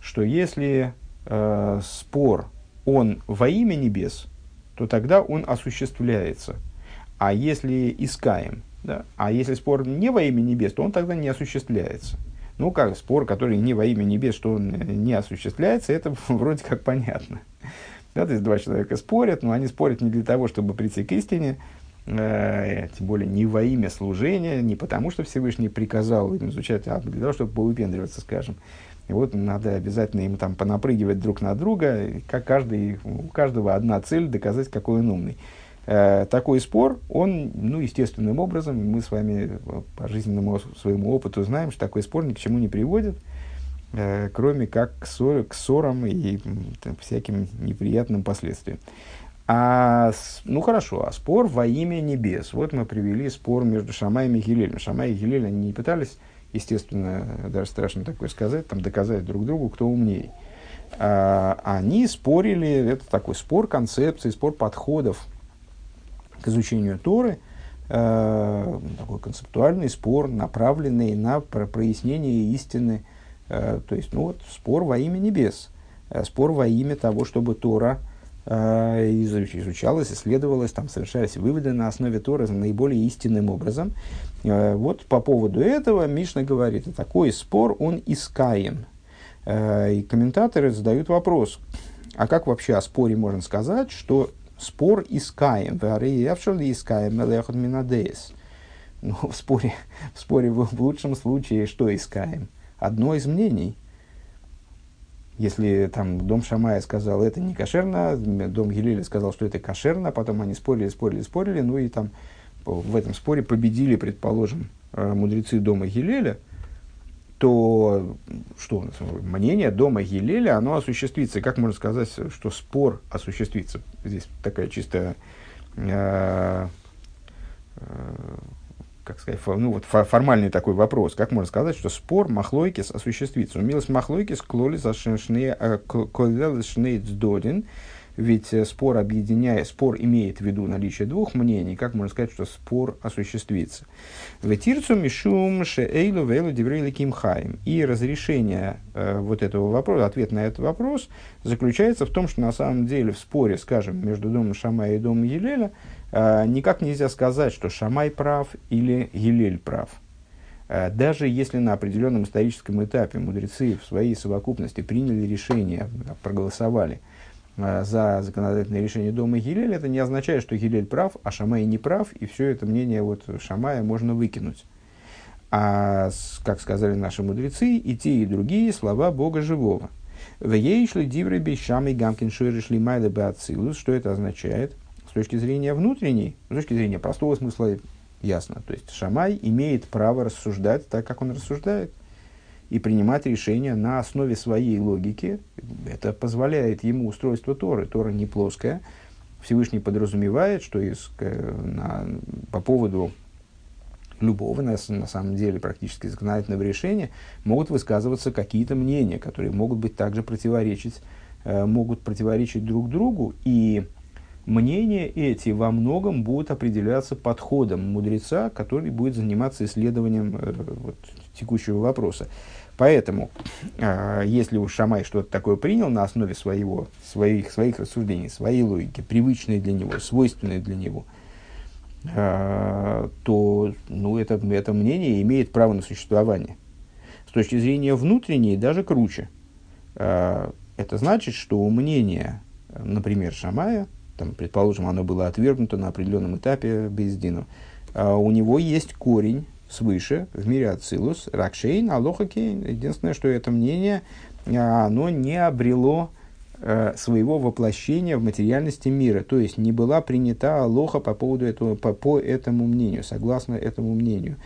что если э, спор, он во имя небес, то тогда он осуществляется – а если искаем, да, а если спор не во имя небес, то он тогда не осуществляется. Ну, как спор, который не во имя небес, что он не осуществляется, это вроде как понятно. Да, то есть два человека спорят, но они спорят не для того, чтобы прийти к истине, э, тем более не во имя служения, не потому, что Всевышний приказал им изучать, а для того, чтобы повыпендриваться, скажем. И вот надо обязательно им там понапрыгивать друг на друга, как каждый, у каждого одна цель доказать, какой он умный. Э, такой спор, он, ну, естественным образом, мы с вами по жизненному своему опыту знаем, что такой спор ни к чему не приводит, э, кроме как к, ссор, к ссорам и там, всяким неприятным последствиям. А, ну хорошо, а спор во имя небес. Вот мы привели спор между Шамаем и Гилелем. Шамай и Гилель, они не пытались, естественно, даже страшно такое сказать, там доказать друг другу, кто умнее. А, они спорили, это такой спор концепций, спор подходов к изучению Торы, э, такой концептуальный спор, направленный на прояснение истины, э, то есть, ну вот, спор во имя небес, э, спор во имя того, чтобы Тора э, изучалось, исследовалось, там совершались выводы на основе Торы наиболее истинным образом. Э, вот по поводу этого Мишна говорит, такой спор он искаем. Э, и комментаторы задают вопрос, а как вообще о споре можно сказать, что спор искаем, искаем, ну, в споре, в споре в, лучшем случае что искаем? Одно из мнений. Если там дом Шамая сказал, это не кошерно, дом Гелеля сказал, что это кошерно, потом они спорили, спорили, спорили, ну и там в этом споре победили, предположим, э, мудрецы дома Гелеля, то что мнение дома Гилеля, оно осуществится. Как можно сказать, что спор осуществится? Здесь такая чисто э, э, как сказать, ну, вот формальный такой вопрос. Как можно сказать, что спор Махлойкис осуществится? Умилось Махлойкис клолис додин, ведь э, спор объединяет, спор имеет в виду наличие двух мнений. Как можно сказать, что спор осуществится? Ветирцу мишум шеэйлу вейлу диврейли кимхаим. И разрешение э, вот этого вопроса, ответ на этот вопрос заключается в том, что на самом деле в споре, скажем, между домом Шамая и домом Елеля, э, никак нельзя сказать, что Шамай прав или Елель прав. Э, даже если на определенном историческом этапе мудрецы в своей совокупности приняли решение, проголосовали – за законодательное решение дома Гилель, это не означает, что Гилель прав, а Шамай не прав, и все это мнение вот Шамая можно выкинуть. А, как сказали наши мудрецы, и те, и другие слова Бога живого. В ей шли дивры бешами гамкин шли майда беацилус. Что это означает? С точки зрения внутренней, с точки зрения простого смысла ясно. То есть Шамай имеет право рассуждать так, как он рассуждает – и принимать решения на основе своей логики. Это позволяет ему устройство Торы. Тора не плоская. Всевышний подразумевает, что из, на, по поводу любого, на, на самом деле, практически законодательного решения, могут высказываться какие-то мнения, которые могут быть также противоречить, э, могут противоречить друг другу. И мнения эти во многом будут определяться подходом мудреца, который будет заниматься исследованием э, вот, текущего вопроса. Поэтому, э, если уж Шамай что-то такое принял на основе своего, своих, своих рассуждений, своей логики, привычной для него, свойственной для него, э, то ну, это, это мнение имеет право на существование. С точки зрения внутренней, даже круче. Э, это значит, что у мнения, например, Шамая, там, предположим, оно было отвергнуто на определенном этапе Бездину, у него есть корень свыше, в мире Ацилус, Ракшейн, Алохакейн. Единственное, что это мнение, а, оно не обрело э, своего воплощения в материальности мира, то есть не была принята Алоха по поводу этого, по, по этому мнению, согласно этому мнению.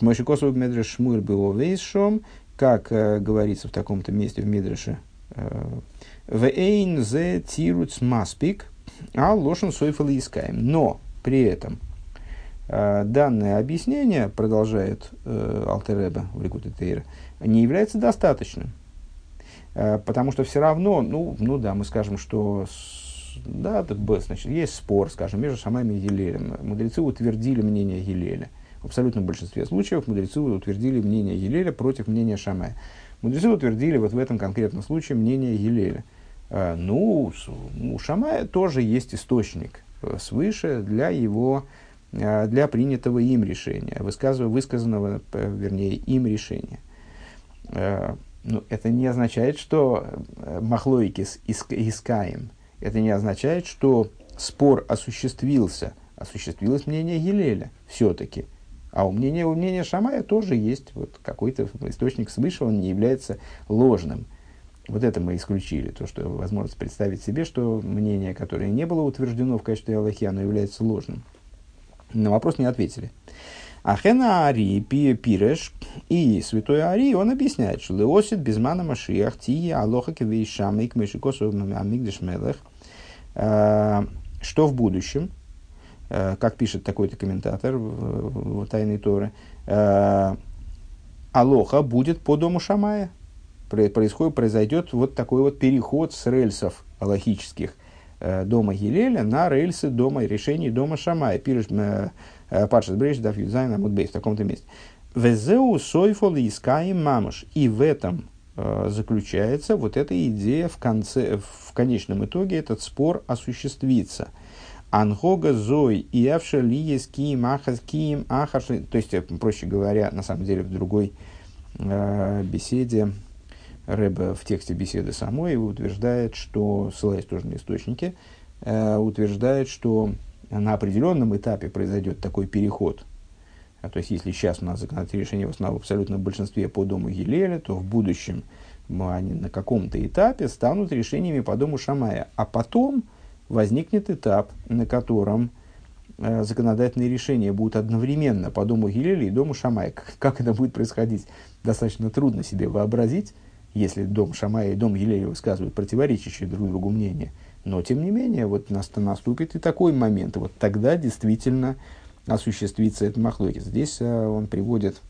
Мойшикосов Медреш Шмуэль был вейшом, как э, говорится в таком-то месте в Медреше, э, Вейн зе тируц маспик, а лошен сойфал искаем. Но при этом данное объяснение, продолжает э, Алтереба в Ликуте Тейра, не является достаточным. Э, потому что все равно, ну, ну да, мы скажем, что да, так, значит, есть спор, скажем, между Шамами и Елелем. Мудрецы утвердили мнение Елеля. В абсолютном большинстве случаев мудрецы утвердили мнение Елеля против мнения Шамая. Мудрецы утвердили вот в этом конкретном случае мнение Елеля. Э, ну, у Шамая тоже есть источник э, свыше для его Э, для принятого им решения, высказанного, э, вернее, им решения. Э, ну, это не означает, что махлоикис искаем. Это не означает, что спор осуществился. Осуществилось мнение Гилеля все-таки. А у мнения, у мнения Шамая тоже есть вот какой-то источник свыше, он не является ложным. Вот это мы исключили, то, что возможность представить себе, что мнение, которое не было утверждено в качестве Аллахи, оно является ложным. На вопрос не ответили. Ахена Ари Пиреш и Святой Ари, он объясняет, что Леосит Безмана Машиах Тия Алоха Кевейшамик Мешикосу Амигдеш Мелех, э, что в будущем, э, как пишет такой-то комментатор в, Тайной Торы, э, Алоха будет по дому Шамая. Происходит, произойдет вот такой вот переход с рельсов аллахических – дома Гилеля на рельсы дома, решений дома Шамая. Пириш э, э, Паршат Брейш Даф Юзайн Амудбей в таком-то месте. Везеу сойфол искаем мамуш. И в этом э, заключается вот эта идея в, конце, в конечном итоге этот спор осуществится. Ангога зой и авша лиес киим ахас киим ахаш. То есть, э, проще говоря, на самом деле в другой э, беседе Рэбе в тексте беседы самой утверждает, что, ссылаясь тоже на источники, э, утверждает, что на определенном этапе произойдет такой переход. А, то есть, если сейчас у нас законодательные решения в основном в абсолютном большинстве по дому Гилеля, то в будущем они на каком-то этапе станут решениями по дому Шамая. А потом возникнет этап, на котором э, законодательные решения будут одновременно по дому Гилеля и дому Шамая. Как это будет происходить, достаточно трудно себе вообразить, если дом Шамая и дом Гилеля высказывают противоречащие друг другу мнения. Но, тем не менее, вот наступит и такой момент. Вот тогда действительно осуществится этот махлокис. Здесь э, он приводит,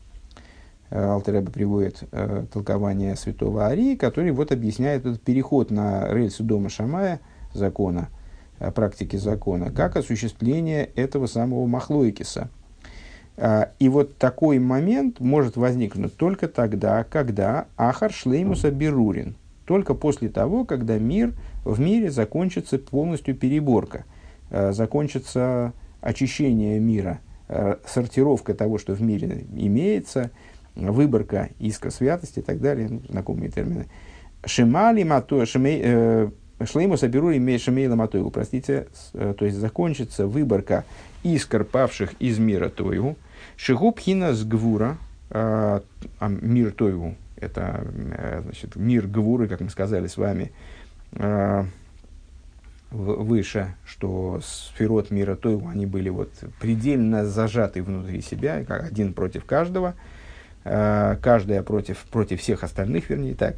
э, Алтереба приводит э, толкование святого Арии, который вот объясняет этот переход на рельсы дома Шамая, закона, практики закона, как осуществление этого самого махлойкиса. Э, и вот такой момент может возникнуть только тогда, когда Ахар Шлеймуса Берурин, только после того, когда мир, в мире закончится полностью переборка, э, закончится очищение мира, э, сортировка того, что в мире имеется, выборка иска святости и так далее, ну, знакомые термины. Шимали мато, шимей, э, имеет шимейла матойгу, простите, э, то есть закончится выборка искр, павших из мира Тойгу, шигубхина с гвура, э, а мир Тойгу, это э, значит, мир гвуры, как мы сказали с вами, э, выше, что сферот мира Тойгу, они были вот предельно зажаты внутри себя, как один против каждого, каждая против, против всех остальных, вернее так.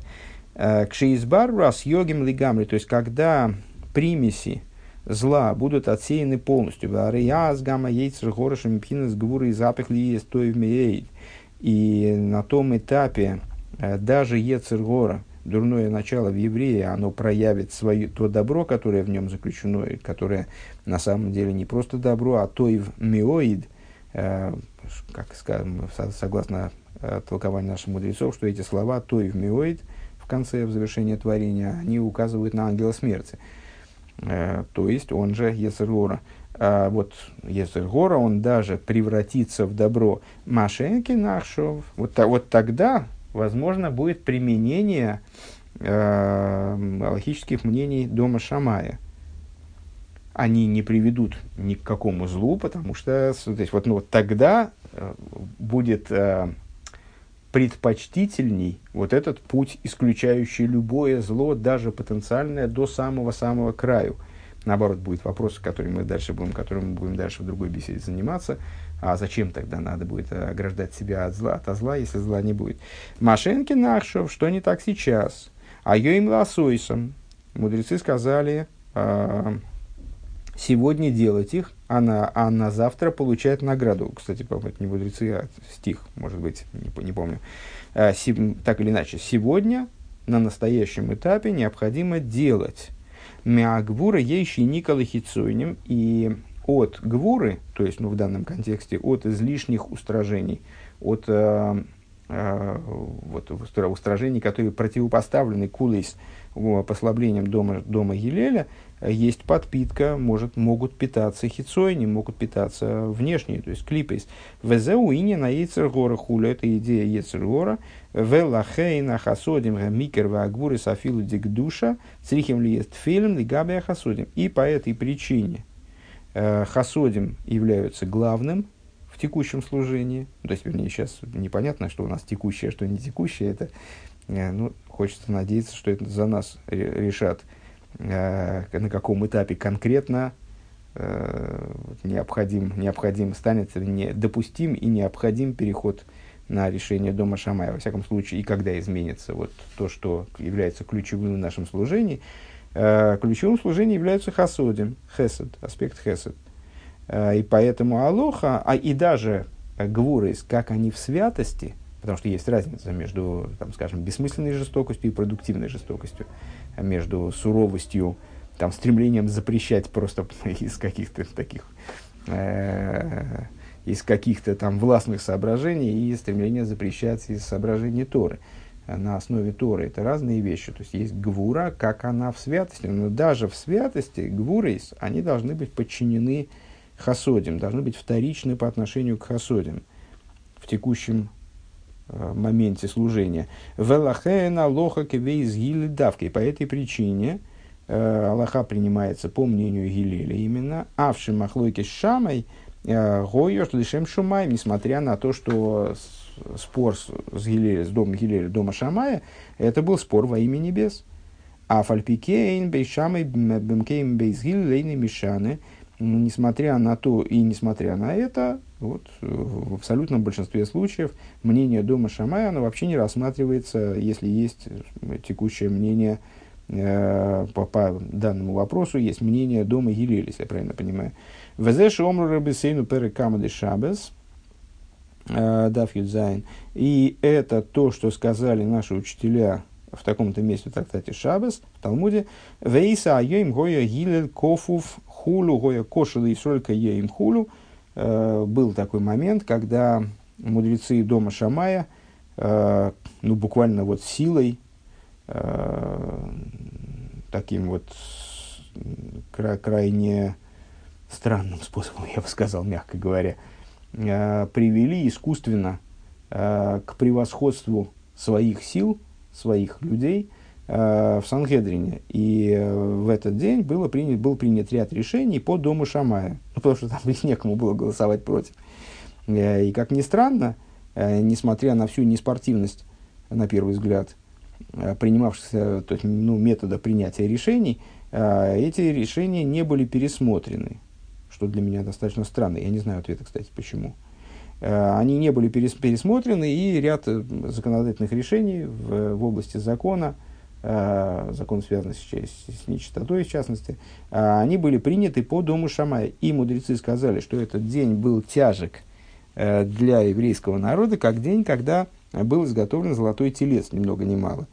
Кшиизбар раз йогим лигамри, то есть когда примеси зла будут отсеяны полностью. Варияс гамма яйцер горошем пхинас гвуры и запах ли есть И на том этапе э, даже Ецергора, дурное начало в еврее, оно проявит свое, то добро, которое в нем заключено, которое на самом деле не просто добро, а то и миоид, э, как скажем, согласно э, толкованию наших мудрецов, что эти слова то и в миоид в конце, в завершении творения, они указывают на ангела смерти. Э, то есть он же Ецергора. А вот Ецергора, он даже превратится в добро Машенки Нахшов. Вот, вот тогда возможно будет применение э, логических мнений дома Шамая. Они не приведут ни к какому злу, потому что то есть, вот, ну, вот тогда э, будет э, предпочтительней вот этот путь, исключающий любое зло, даже потенциальное, до самого-самого краю. Наоборот, будет вопрос, который мы дальше будем, которым мы будем дальше в другой беседе заниматься. А зачем тогда надо будет ограждать себя от зла, от зла, если зла не будет? Машенки Нахшев, что не так сейчас? А Йоим Ласойсом. Мудрецы сказали, э, сегодня делать их, а на, а на завтра получать награду. Кстати, это не мудрецы, а стих, может быть, не, не помню. Э, си, так или иначе, сегодня на настоящем этапе необходимо делать Миагвура ейши Хицуйним и от гвуры, то есть ну, в данном контексте от излишних устражений, от э, э, вот, устражений, которые противопоставлены кулейс послаблением дома, дома Елеля, есть подпитка, может, могут питаться хитцой, не могут питаться внешней, то есть клипейс. Везеу ини на яйцергора хуля, это идея яйцергора. Велахейна хасодим микер вагвуры сафилу дикдуша, црихим ли есть фильм, лигабия хасодим. И по этой причине – Э, хасодим являются главным в текущем служении. То есть, вернее, сейчас непонятно, что у нас текущее, а что не текущее. Это, э, ну, хочется надеяться, что это за нас решат, на каком этапе конкретно необходим, необходим станет не, допустим и необходим переход на решение дома Шамая. Во всяком случае, и когда изменится вот то, что является ключевым в нашем служении – Э, ключевым служением являются хасодим, хесед, аспект хесед. Э, и поэтому алоха, а и даже гвурис, как они в святости, потому что есть разница между, там, скажем, бессмысленной жестокостью и продуктивной жестокостью, между суровостью, там, стремлением запрещать просто из каких-то таких, э, из каких-то там властных соображений и стремление запрещать из соображений Торы. на основе Торы, это разные вещи. То есть есть гвура, как она в святости, но даже в святости гвурейс, они должны быть подчинены хасодим, должны быть вторичны по отношению к хасодим в текущем моменте служения. Велахена лоха кевейз гили давки. По этой причине э, Аллаха принимается по мнению Гилеля именно. Авши махлойки шамой э, гойош лишем шумай, несмотря на то, что спор с, Гилеля, с домом Гилеля, дома Шамая, это был спор во имя небес. А фальпикейн бейшамой бемкейн бейзгил лейны мишаны – несмотря на то и несмотря на это, вот, в абсолютном большинстве случаев мнение дома Шамая оно вообще не рассматривается, если есть текущее мнение э, по, по данному вопросу, есть мнение дома Гилель, если я правильно понимаю. Везеши омру рабисейну перекамады шабес, э, даф юдзайн. И это то, что сказали наши учителя в таком-то месте в трактате Шабас, в Талмуде, «Вейса айоим гоя гилель кофув хулю, гоя кошел и солька еим хулю, э, был такой момент, когда мудрецы дома Шамая, э, ну, буквально вот силой, э, таким вот кра- крайне странным способом, я бы сказал, мягко говоря, привели искусственно к превосходству своих сил, своих людей – Э, в Сангедрине. И э, в этот день было принят, был принят ряд решений по дому Шамая. Ну, потому что там некому было голосовать против. Э, и, как ни странно, несмотря на всю неспортивность, на первый взгляд, принимавшихся то есть, ну, метода принятия решений, эти решения не были пересмотрены, что для меня достаточно странно. Я не знаю ответа, кстати, почему. Они не были пересмотрены, и ряд законодательных решений в, в области закона – Э, закон, связанный с, с нечистотой, в частности, э, они были приняты по дому Шамая. И мудрецы сказали, что этот день был тяжек э, для еврейского народа, как день, когда был изготовлен золотой телец, ни много ни мало.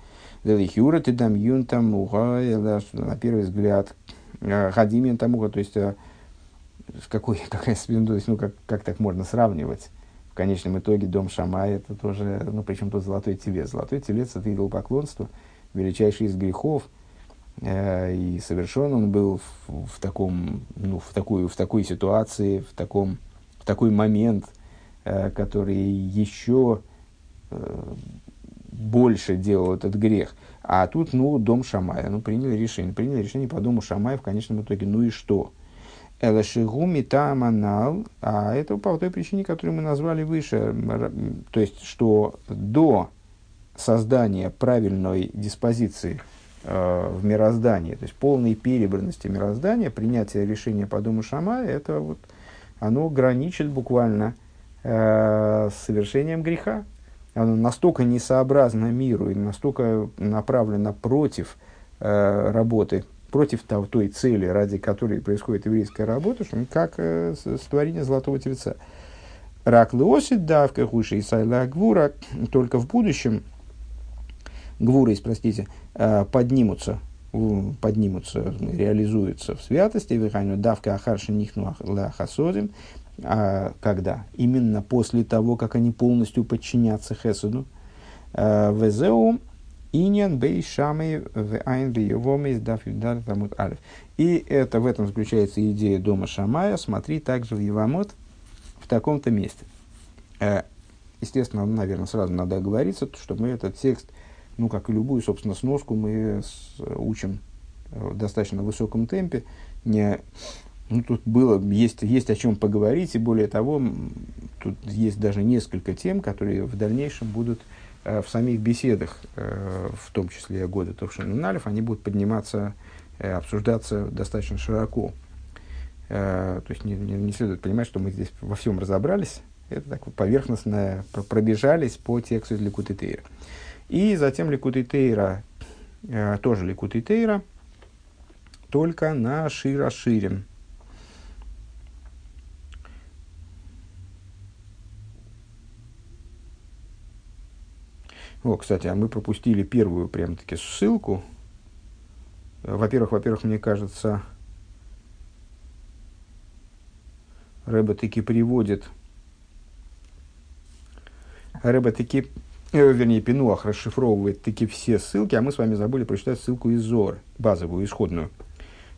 Хюра ты дам юн там на первый взгляд, хадимен тамуха, то есть какой, какая, есть, ну, как, как так можно сравнивать? В конечном итоге дом Шамая это тоже, ну, причем тут золотой телец. Золотой телец это идолопоклонство, поклонство величайший из грехов, э, и совершен он был в, в, таком, ну, в, такую, в такой ситуации, в, таком, в такой момент, э, который еще э, больше делал этот грех. А тут, ну, дом Шамая, ну, приняли решение. Приняли решение по дому Шамая в конечном итоге. Ну и что? Элашигу митаманал, а это по той причине, которую мы назвали выше, то есть, что до создания правильной диспозиции э, в мироздании, то есть полной перебранности мироздания, принятие решения по дому Шамая, это вот, оно граничит буквально э, с совершением греха. Оно настолько несообразно миру и настолько направлено против э, работы, против того, той цели, ради которой происходит еврейская работа, что как э, творение Золотого Тельца. Рак леосит давка хуши и сайла гвура, только в будущем – гвурейс, простите, э, поднимутся, поднимутся, реализуются в святости, вихайну давка ахарши нихну хасодим, а когда? Именно после того, как они полностью подчинятся хесуду. Э, Везеу иньян бей шамей в айн бейовомей дафюдар тамут алиф. И это в этом заключается идея дома Шамая. Смотри также в Евамот в таком-то месте. Э, естественно, наверное, сразу надо оговориться, что мы этот текст ну, как и любую, собственно, сноску мы учим в достаточно высоком темпе. Не, ну, тут было, есть, есть о чем поговорить, и более того, тут есть даже несколько тем, которые в дальнейшем будут э, в самих беседах, э, в том числе года Товшин они будут подниматься, э, обсуждаться достаточно широко. Э, то есть не, не, не следует понимать, что мы здесь во всем разобрались, это так поверхностно пробежались по тексту из Ликуты Тейра. И затем Ликутый Тейра, э, тоже Ликутый Тейра, только на Шира Ширим. О, кстати, а мы пропустили первую прям-таки ссылку. Во-первых, во-первых, мне кажется, Рэба таки приводит Рэба таки вернее, Пинуах расшифровывает таки все ссылки, а мы с вами забыли прочитать ссылку из Зор, базовую, исходную.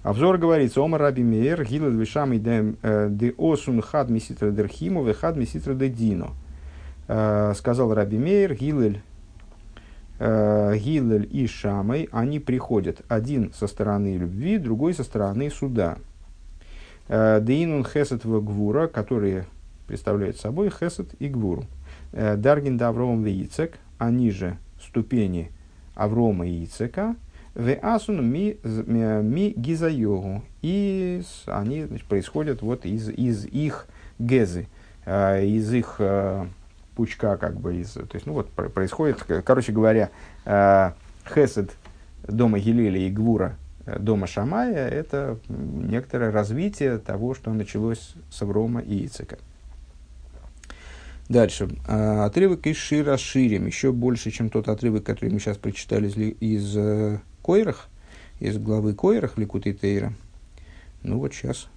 А взор говорится, Ома Раби Мейер, Гилел Вишам де э, Осун Хад Миситра Дерхиму, Хад Миситра де Дино. Э, сказал Раби Мейер, Гилель Гилель и Шамай, они приходят один со стороны любви, другой со стороны суда. Дейнун Хесет в Гвура, которые представляют собой Хесет и Гвуру. Даргин да Авром Ицек, они же ступени Аврома и Ицека, в асун ми, ми гизайогу. И они значит, происходят вот из, из их гезы, из их пучка, как бы, из, то есть, ну вот, происходит, короче говоря, хесед дома Гилеля и Гвура дома Шамая, это некоторое развитие того, что началось с Аврома и Ицека. Дальше. А, отрывок из Шира Ширим, еще больше, чем тот отрывок, который мы сейчас прочитали из э, Койрах, из главы Койрах Ликуты Тейра. Ну вот сейчас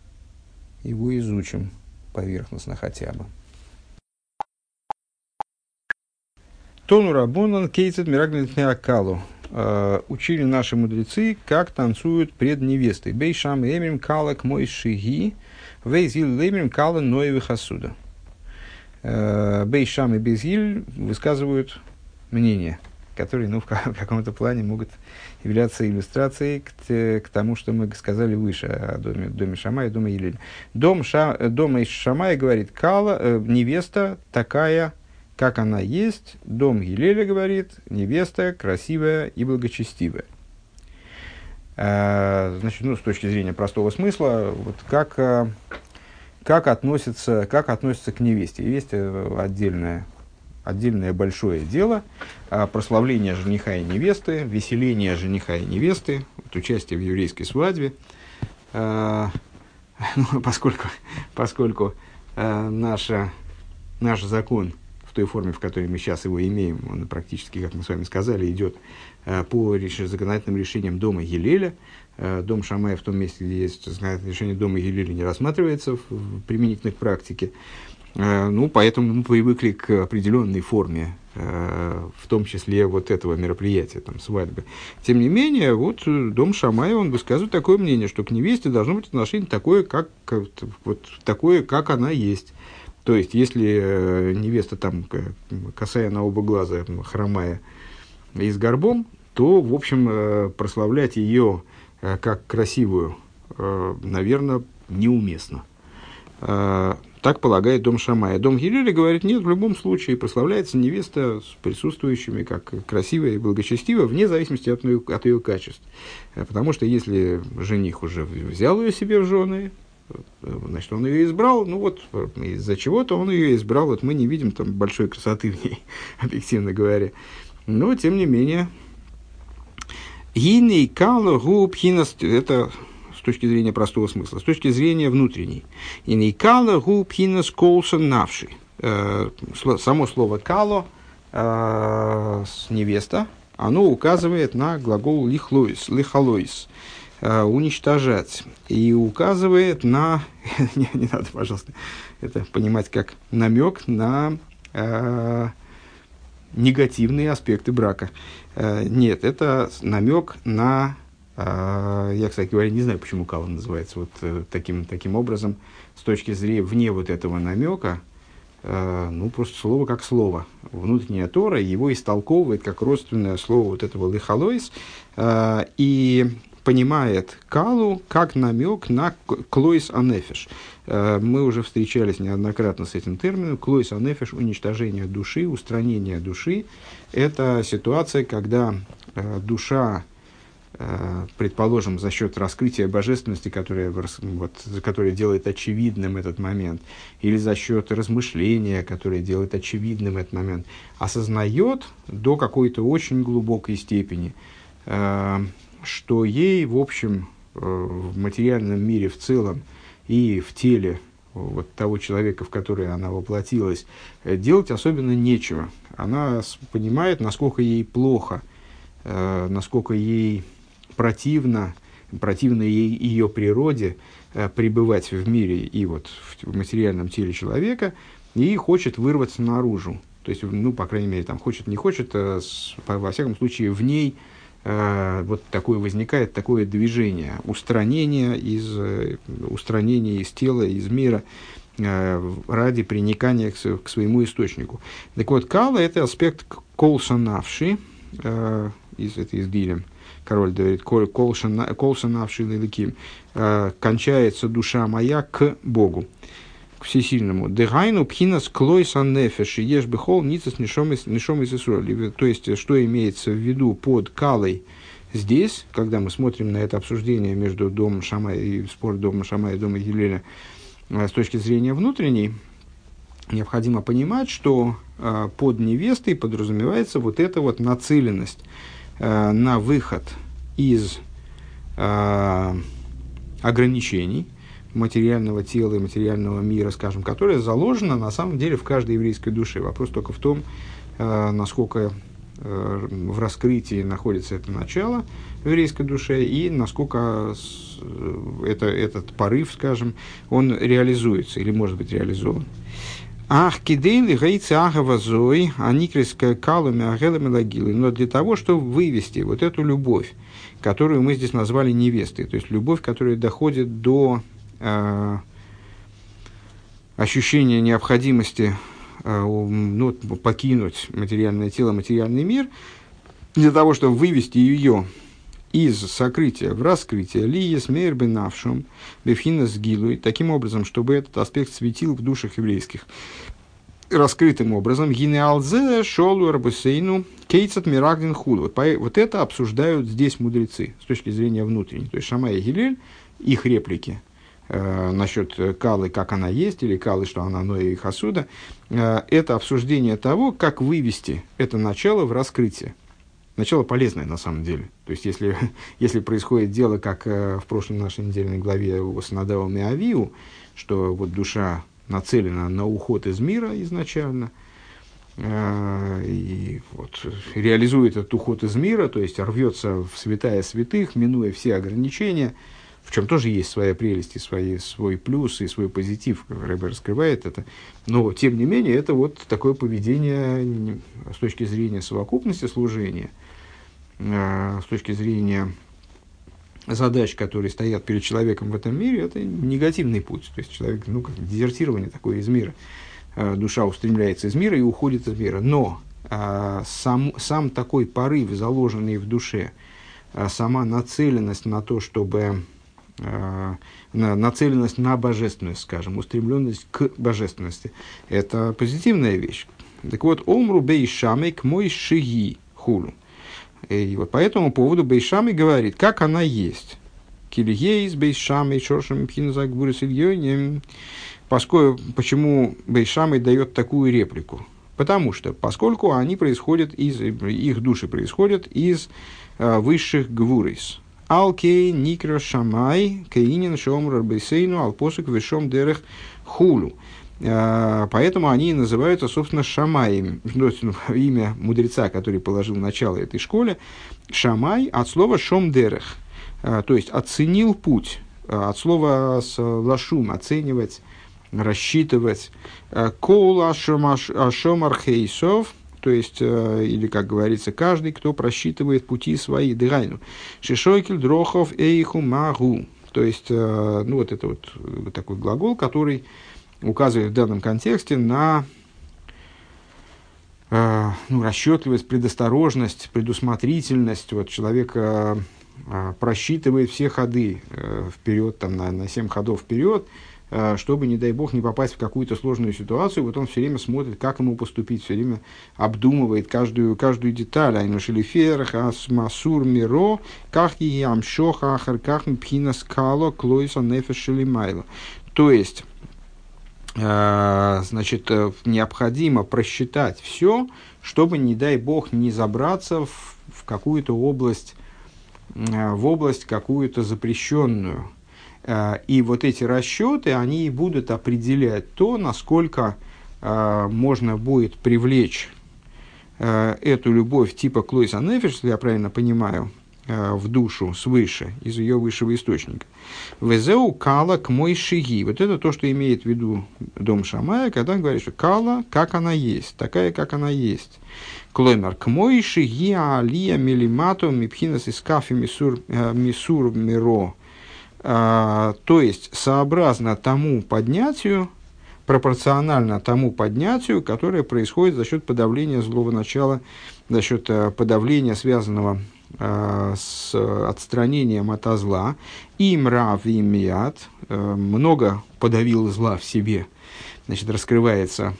его изучим поверхностно хотя бы. Тону Рабонан Кейцет Мираглит Акалу. А, учили наши мудрецы, как танцуют пред невестой. Бейшам Эмим Калак Мой Шиги, Вейзил Лемим Кала Ноеви Хасуда. Э, Бейшам и Безиль высказывают мнения, которые ну, в каком-то плане могут являться иллюстрацией к, к тому, что мы сказали выше о доме, доме Шамая и доме Елеля. Дом, Ша, дом Шамая говорит, Кала, э, невеста такая, как она есть. Дом Елеля говорит, невеста красивая и благочестивая. Э, значит, ну, с точки зрения простого смысла, вот как э, как относится, как относится к невесте. Невесте отдельное, отдельное большое дело. Прославление жениха и невесты, веселение жениха и невесты, вот участие в еврейской свадьбе. А, ну, поскольку поскольку а, наша, наш закон в той форме, в которой мы сейчас его имеем, он практически, как мы с вами сказали, идет а, по реш... законодательным решениям дома Елеля, Э, дом Шамая в том месте, где есть решение дома Елили, не рассматривается в, применительной практике. Э, ну, поэтому мы привыкли к определенной форме, э, в том числе вот этого мероприятия, там, свадьбы. Тем не менее, вот дом Шамая, он высказывает такое мнение, что к невесте должно быть отношение такое, как, вот, такое, как она есть. То есть, если невеста там, касая на оба глаза, хромая и с горбом, то, в общем, прославлять ее Э, как красивую, э, наверное, неуместно. Э, так полагает дом Шамая. Дом Гилеля говорит, нет, в любом случае прославляется невеста с присутствующими как красивая и благочестивая, вне зависимости от ее, от ее качеств. Потому что если жених уже взял ее себе в жены, значит, он ее избрал, ну вот из-за чего-то он ее избрал, вот мы не видим там большой красоты в ней, объективно говоря. Но, тем не менее, Гиней кала губ это с точки зрения простого смысла, с точки зрения внутренней. Гиней кала губ хинас колсон навший. Э, само слово кало, э, невеста, оно указывает на глагол лихлоис, лихалоис, э, уничтожать. И указывает на, не, не надо, пожалуйста, это понимать как намек на негативные аспекты брака. Э, нет, это намек на... Э, я, кстати говоря, не знаю, почему Кава называется вот э, таким, таким образом. С точки зрения вне вот этого намека, ну, просто слово как слово. Внутренняя Тора его истолковывает как родственное слово вот этого лихалойс. И понимает калу как намек на клойс анефиш. Э, мы уже встречались неоднократно с этим термином. Клойс анефиш – уничтожение души, устранение души. Это ситуация, когда э, душа, э, предположим, за счет раскрытия божественности, которая, вот, которая делает очевидным этот момент, или за счет размышления, которое делает очевидным этот момент, осознает до какой-то очень глубокой степени – что ей, в общем, э, в материальном мире в целом и в теле вот того человека, в который она воплотилась, э, делать особенно нечего. Она понимает, насколько ей плохо, э, насколько ей противно, противно ей, ее природе пребывать в мире и вот в материальном теле человека, и хочет вырваться наружу. То есть, ну, по крайней мере, там хочет, не хочет, во всяком случае, в ней вот такое возникает такое движение, устранение из, э, устранение из тела, из мира э, ради приникания к, к своему источнику. Так вот, кала – это аспект колшанавши, э, из, это из Гилем, король говорит, колшанавши лиликим, э, кончается душа моя к Богу к всесильному. Дегайну пхинас клойсан нефеш, ешь бехол ницас нишом из То есть, что имеется в виду под калой здесь, когда мы смотрим на это обсуждение между домом Шамая и спор дома Шамая и дома Гилеля с точки зрения внутренней, необходимо понимать, что э, под невестой подразумевается вот эта вот нацеленность э, на выход из э, ограничений, материального тела и материального мира, скажем, которая заложена на самом деле в каждой еврейской душе. Вопрос только в том, э, насколько э, в раскрытии находится это начало в еврейской душе и насколько э, это, этот порыв, скажем, он реализуется или может быть реализован. Ах, кидейли гейцы агава зой, аникрис калами агелами лагилы. Но для того, чтобы вывести вот эту любовь, которую мы здесь назвали невестой, то есть любовь, которая доходит до ощущение необходимости э, ну, покинуть материальное тело, материальный мир, для того, чтобы вывести ее из сокрытия в раскрытие лия смейр бенавшум бефхина сгилуй, таким образом, чтобы этот аспект светил в душах еврейских. Раскрытым образом, гинеалзе шолу рабусейну кейцат мирагдин худ. Вот, вот это обсуждают здесь мудрецы с точки зрения внутренней. То есть Шамай и Гилель, их реплики – э, насчет Калы, как она есть, или Калы, что она Ноя и Хасуда, э, это обсуждение того, как вывести это начало в раскрытие. Начало полезное на самом деле. То есть, если, если происходит дело, как э, в прошлой нашей недельной главе с Надавом и Авиу, что вот душа нацелена на уход из мира изначально, э, и вот реализует этот уход из мира, то есть рвется в святая святых, минуя все ограничения – в чем тоже есть своя прелесть и свои, свой плюс и свой позитив, Рэбе раскрывает это. Но, тем не менее, это вот такое поведение с точки зрения совокупности служения, а, с точки зрения задач, которые стоят перед человеком в этом мире, это негативный путь. То есть человек, ну, как дезертирование такое из мира. А, душа устремляется из мира и уходит из мира. Но а, сам, сам такой порыв, заложенный в душе, сама нацеленность на то, чтобы нацеленность на божественность, скажем, устремленность к божественности. Это позитивная вещь. Так вот, омру бейшамей к мой шиги хулу. И вот по этому поводу Бейшами говорит, как она есть. Кильгейс Бейшами Шоршам Пхинзагбурис Поскольку, почему Бейшами дает такую реплику? Потому что, поскольку они происходят из, их души происходят из э, высших гвурис, Алкей Никра Шамай Кейнин Шомр Бейсейну Алпосук Вишом Дерех Хулу. А, поэтому они называются, собственно, Шамаем. Ну, имя мудреца, который положил начало этой школе. Шамай от слова Шомдерех. А, то есть оценил путь. А, от слова лашум оценивать, рассчитывать. Коул Ашомар Хейсов – то есть, э, или, как говорится, каждый, кто просчитывает пути свои, дыгайну. Шишойкель, дрохов, эйху, магу. То есть, э, ну, вот это вот, вот такой глагол, который указывает в данном контексте на э, ну, расчетливость, предосторожность, предусмотрительность. Вот человек э, просчитывает все ходы э, вперед, там, на, на 7 ходов вперед, Э, чтобы, не дай бог, не попасть в какую-то сложную ситуацию, вот он все время смотрит, как ему поступить, все время обдумывает каждую, каждую деталь. Айну шелиферах, асмасур миро, как и амшоха ахарках пхина скало, клойса нефеш шелимайло. То есть, э, значит, э, необходимо просчитать все, чтобы, не дай бог, не забраться в, в какую-то область, в область какую-то запрещенную, Э, и вот эти расчеты, они и будут определять то, насколько э, можно будет привлечь э, эту любовь типа Клойса Нефиш, если я правильно понимаю, э, в душу свыше, из ее высшего источника. Везеу кала к мой шиги. Вот это то, что имеет в виду дом Шамая, когда он говорит, что кала, как она есть, такая, как она есть. Клоймар, к мой шиги алия милимату мипхинас из кафе мисур, э, мисур миро. А, то есть, сообразно тому поднятию, пропорционально тому поднятию, которое происходит за счет подавления злого начала, за счет э, подавления, связанного э, с отстранением от зла. И мрав и мият, э, много подавил зла в себе, значит, раскрывается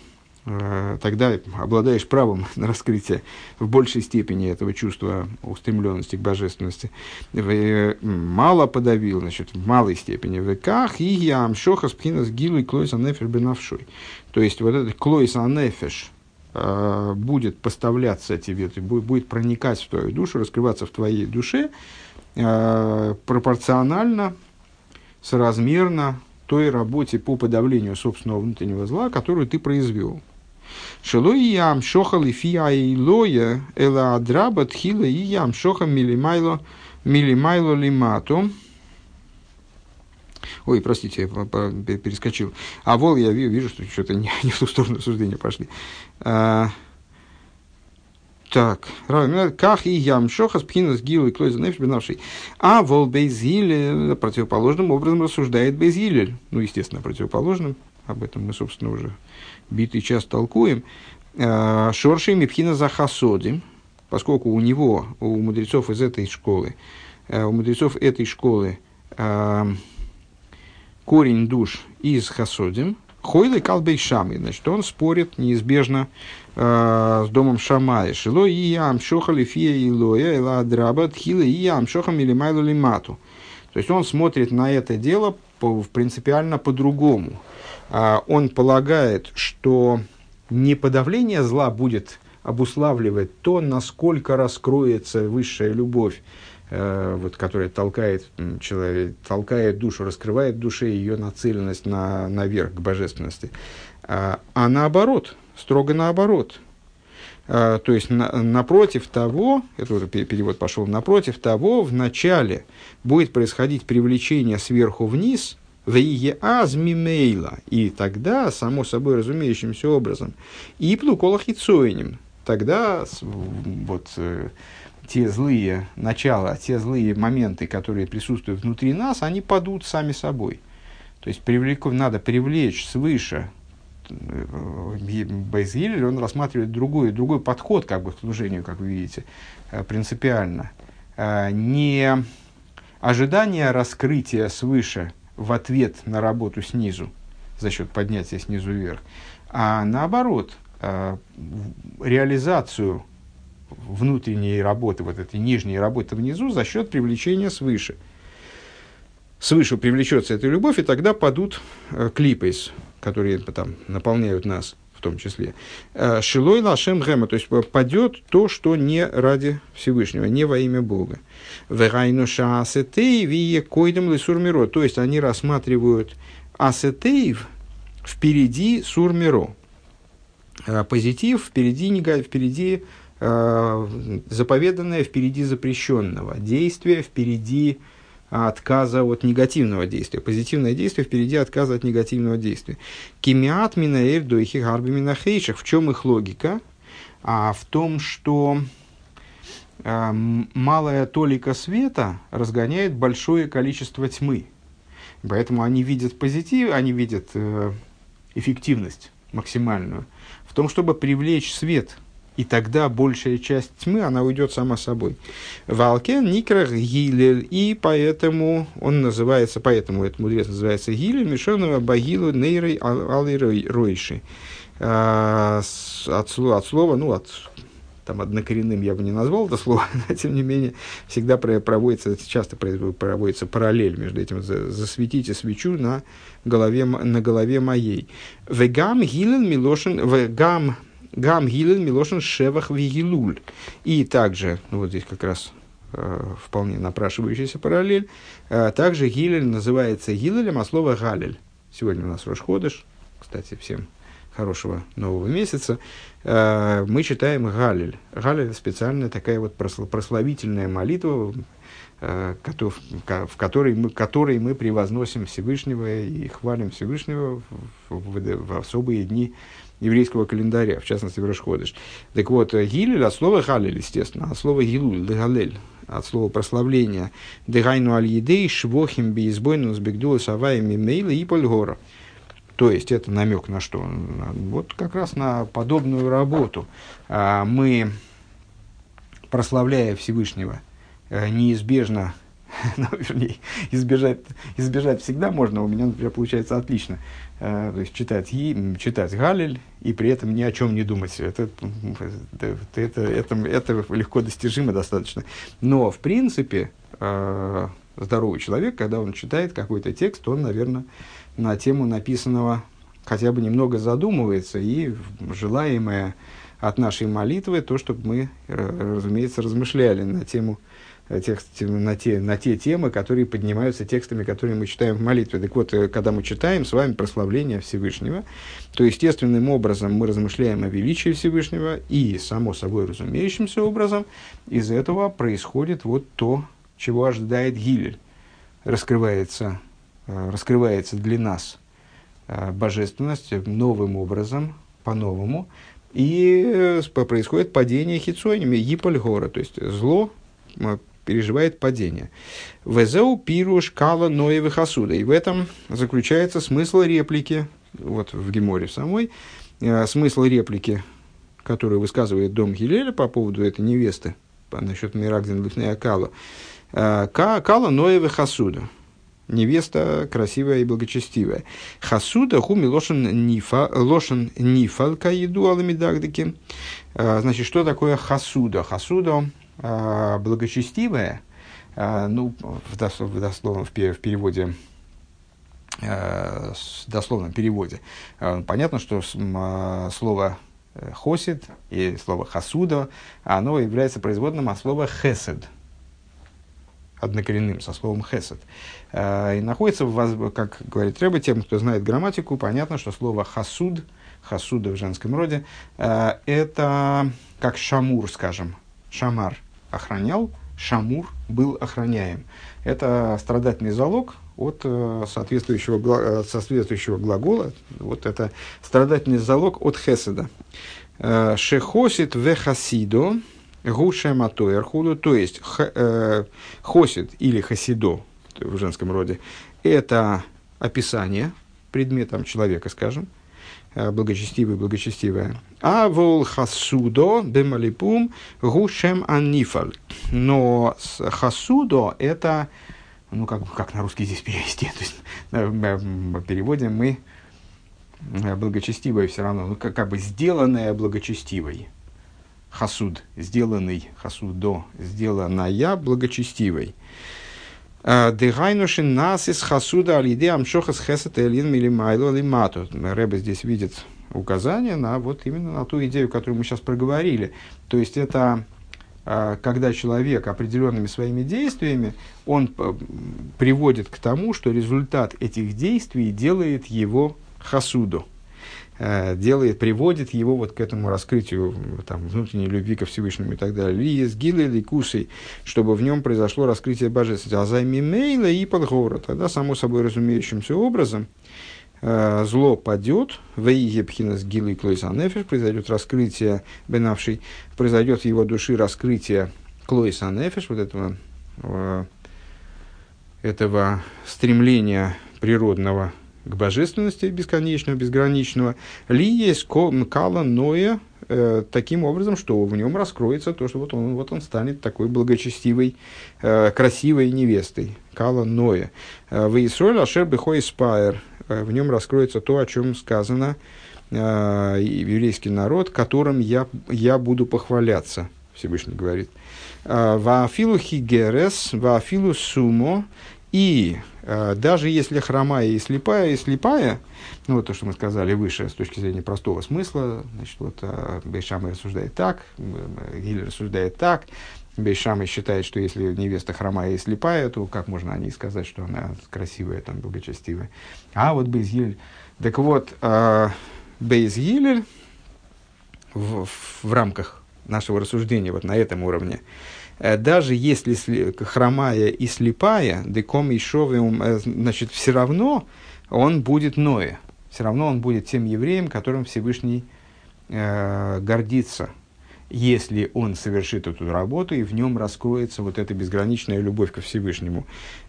тогда обладаешь правом на раскрытие в большей степени этого чувства устремленности к божественности. Э, мало подавил, значит, в малой степени. В веках и я амшоха спхинас гилу и клойс анефеш бенавшой. То есть, вот этот клойс анефеш э, будет поставляться тебе, будет проникать в твою душу, раскрываться в твоей душе пропорционально, соразмерно той работе по подавлению собственного внутреннего зла, которую ты произвел. Шелой ям шоха лифия и лоя, эла адраба тхила и ям шоха милимайло, милимайло лимату. Ой, простите, я перескочил. А вол я вижу, что что-то не, не в ту сторону суждения пошли. А, так, как и ям шоха гилой клойза нефиш бенавший. А вол бейзиль противоположным образом рассуждает бейзилель. Ну, естественно, противоположным. Об этом мы, собственно, уже битый час толкуем, э, Шорши Мипхина Захасодим, поскольку у него, у мудрецов из этой школы, э, у мудрецов этой школы э, корень душ из Хасодим, Хойлы Калбей Шамы, значит, он спорит неизбежно с домом Шамая. Шило и ям шоха лифия и лоя, эла драба, тхила и ям шоха милимайлу лимату. То есть он смотрит на это дело по, принципиально по-другому. А, он полагает, что не подавление зла будет обуславливать то, насколько раскроется высшая любовь, э, вот, которая толкает, человек, толкает душу, раскрывает душе ее нацеленность на, наверх, к божественности. А, а наоборот, строго наоборот. А, то есть, на, напротив того, это уже перевод пошел, напротив того, в начале будет происходить привлечение сверху вниз – Вейеазмимейла. И тогда, само собой разумеющимся образом, и плуколах и. Тогда вот э, те злые начала, те злые моменты, которые присутствуют внутри нас, они падут сами собой. То есть привлеку, надо привлечь свыше. Э, Бейзгиллер, он рассматривает другой, другой подход как бы, к служению, как вы видите, э, принципиально. Не ожидание раскрытия свыше – в ответ на работу снизу, за счет поднятия снизу вверх, а наоборот, э, реализацию внутренней работы, вот этой нижней работы внизу за счет привлечения свыше. Свыше привлечется эта любовь, и тогда падут э, клипы, которые там наполняют нас в том числе. Э, Шилой лашем гэма, то есть падет то, что не ради Всевышнего, не во имя Бога. Вегайну асетей вие койдем лисурмиро. То есть они рассматривают асетеев впереди сурмиро. А позитив впереди, впереди э, заповеданное впереди запрещенного. Действие впереди отказа от негативного действия. Позитивное действие впереди отказа от негативного действия. Кимиат минаэль дойхи гарби минахейших. В чем их логика? А в том, что Эм, малая толика света разгоняет большое количество тьмы. Поэтому они видят позитив, они видят э, эффективность максимальную в том, чтобы привлечь свет. И тогда большая часть тьмы, она уйдет сама собой. Валкен Никрах Гилель, и поэтому он называется, поэтому этот мудрец называется Гилель, Мишонова Багилу Нейрой Алой Ройши. Э, от, от слова, ну, от там однокоренным я бы не назвал это слово, но тем не менее всегда проводится, часто проводится параллель между этим. Засветите свечу на голове, на голове моей. Вегам гилен милошин, вегам гам гилен милошин шевах вигилуль. И также, ну вот здесь как раз э, вполне напрашивающаяся параллель, э, также гилель называется гилелем, а слово галель. Сегодня у нас Рошходыш, кстати, всем хорошего нового месяца, э, мы читаем Галиль. Галиль – специальная такая вот прославительная молитва, э, в которой мы, которой мы превозносим Всевышнего и хвалим Всевышнего в, в, в особые дни еврейского календаря, в частности в Рашходыш. Так вот, Гилель от слова Галиль, естественно, от слова Гилуль, Галель, от слова прославления. Дегайну аль едей швохим бейзбойну сбегдула савая мимейла и польгора. То есть это намек на что? Вот как раз на подобную работу. А, мы, прославляя Всевышнего, э, неизбежно ну, вернее, избежать, избежать всегда можно, у меня, например, получается отлично. Э, то есть читать, читать Галиль и при этом ни о чем не думать. Это, это, это, это, легко достижимо достаточно. Но, в принципе, э, здоровый человек, когда он читает какой-то текст, он, наверное, на тему написанного хотя бы немного задумывается, и желаемое от нашей молитвы то, чтобы мы, разумеется, размышляли на тему Э, текст, на, те, на те темы, которые поднимаются текстами, которые мы читаем в молитве. Так вот, э, когда мы читаем с вами прославление Всевышнего, то естественным образом мы размышляем о величии Всевышнего, и, само собой разумеющимся образом, из этого происходит вот то, чего ожидает Гилель. Раскрывается, э, раскрывается для нас божественность новым образом, по-новому, и происходит падение хитсонями, гипольгора, то есть зло переживает падение. Везеу пируш кала ноевы хасуда. И в этом заключается смысл реплики, вот в Геморе самой, э, смысл реплики, которую высказывает Дом Гилеля по поводу этой невесты, насчет Мирагдин Лифнея Кала. Э, кала ноевы хасуда. Невеста красивая и благочестивая. Хасуда хуми лошен нифа, лошен нифалка еду аламидагдыки. Э, значит, что такое хасуда? Хасуда э, благочестивая, э, ну, в, дослов, в, дословном, в, переводе, э, в дословном переводе, э, понятно, что э, слово хосид и слово хасуда, оно является производным от слова хесед, однокоренным, со словом хесед. И находится, в, как говорит Рэба, тем, кто знает грамматику, понятно, что слово хасуд, хасуда в женском роде, это как шамур, скажем, шамар охранял, шамур был охраняем. Это страдательный залог от э, соответствующего, э, соответствующего глагола. Вот это страдательный залог от хеседа. Э, шехосит вехасидо гушематоерхуду, то есть хосит или хасидо в женском роде, это описание предметом человека, скажем, благочестивый, благочестивая. А вол хасудо бемалипум гушем анифаль. Но хасудо это, ну как, как на русский здесь перевести, то есть э, в переводе мы э, благочестивая все равно, ну как, как бы сделанная благочестивой. Хасуд, сделанный, хасудо, сделанная благочестивой. Дегайнушин нас из хасуда алиде амшохас хесет элин милимайло лимату. Рэбе здесь видит указание на вот именно на ту идею, которую мы сейчас проговорили. То есть это а, когда человек определенными своими действиями, он э, приводит к тому, что результат этих действий делает его хасуду. Э, делает, приводит его вот к этому раскрытию там, внутренней любви ко Всевышнему и так далее. Ли с гилой, ли кусей, чтобы в нем произошло раскрытие божественности. А за мейла и подгора. Тогда, само собой разумеющимся образом, э, зло падет, в с гилой клойсанефиш, произойдет раскрытие бенавший, произойдет в его души раскрытие клойсанефиш, вот этого, э, этого стремления природного к божественности бесконечного, безграничного, ли есть кала ноя э, таким образом, что в нем раскроется то, что вот он, вот он станет такой благочестивой, э, красивой невестой. Кала ноя. Э, в Исроль ашер бехой спайер. Э, в нем раскроется то, о чем сказано э, еврейский народ, которым я, я буду похваляться, Всевышний говорит. «Э, Ваафилу хигерес, ваафилу сумо, и даже если хромая и слепая, и слепая, ну вот то, что мы сказали выше, с точки зрения простого смысла, значит, вот э, Бейшамай рассуждает так, э, Гиль рассуждает так, Бейшамай считает, что если невеста хромая и слепая, то как можно о ней сказать, что она красивая, там, благочестивая. А вот Бейзгиль... Так вот, э, Бейз Гилель в, в рамках нашего рассуждения вот на этом уровне, э, даже если хромая и слепая, деком и шовым, э, значит, все равно он будет Ноя. Все равно он будет тем евреем, которым Всевышний э, гордится, если он совершит эту работу, и в нем раскроется вот эта безграничная любовь ко Всевышнему.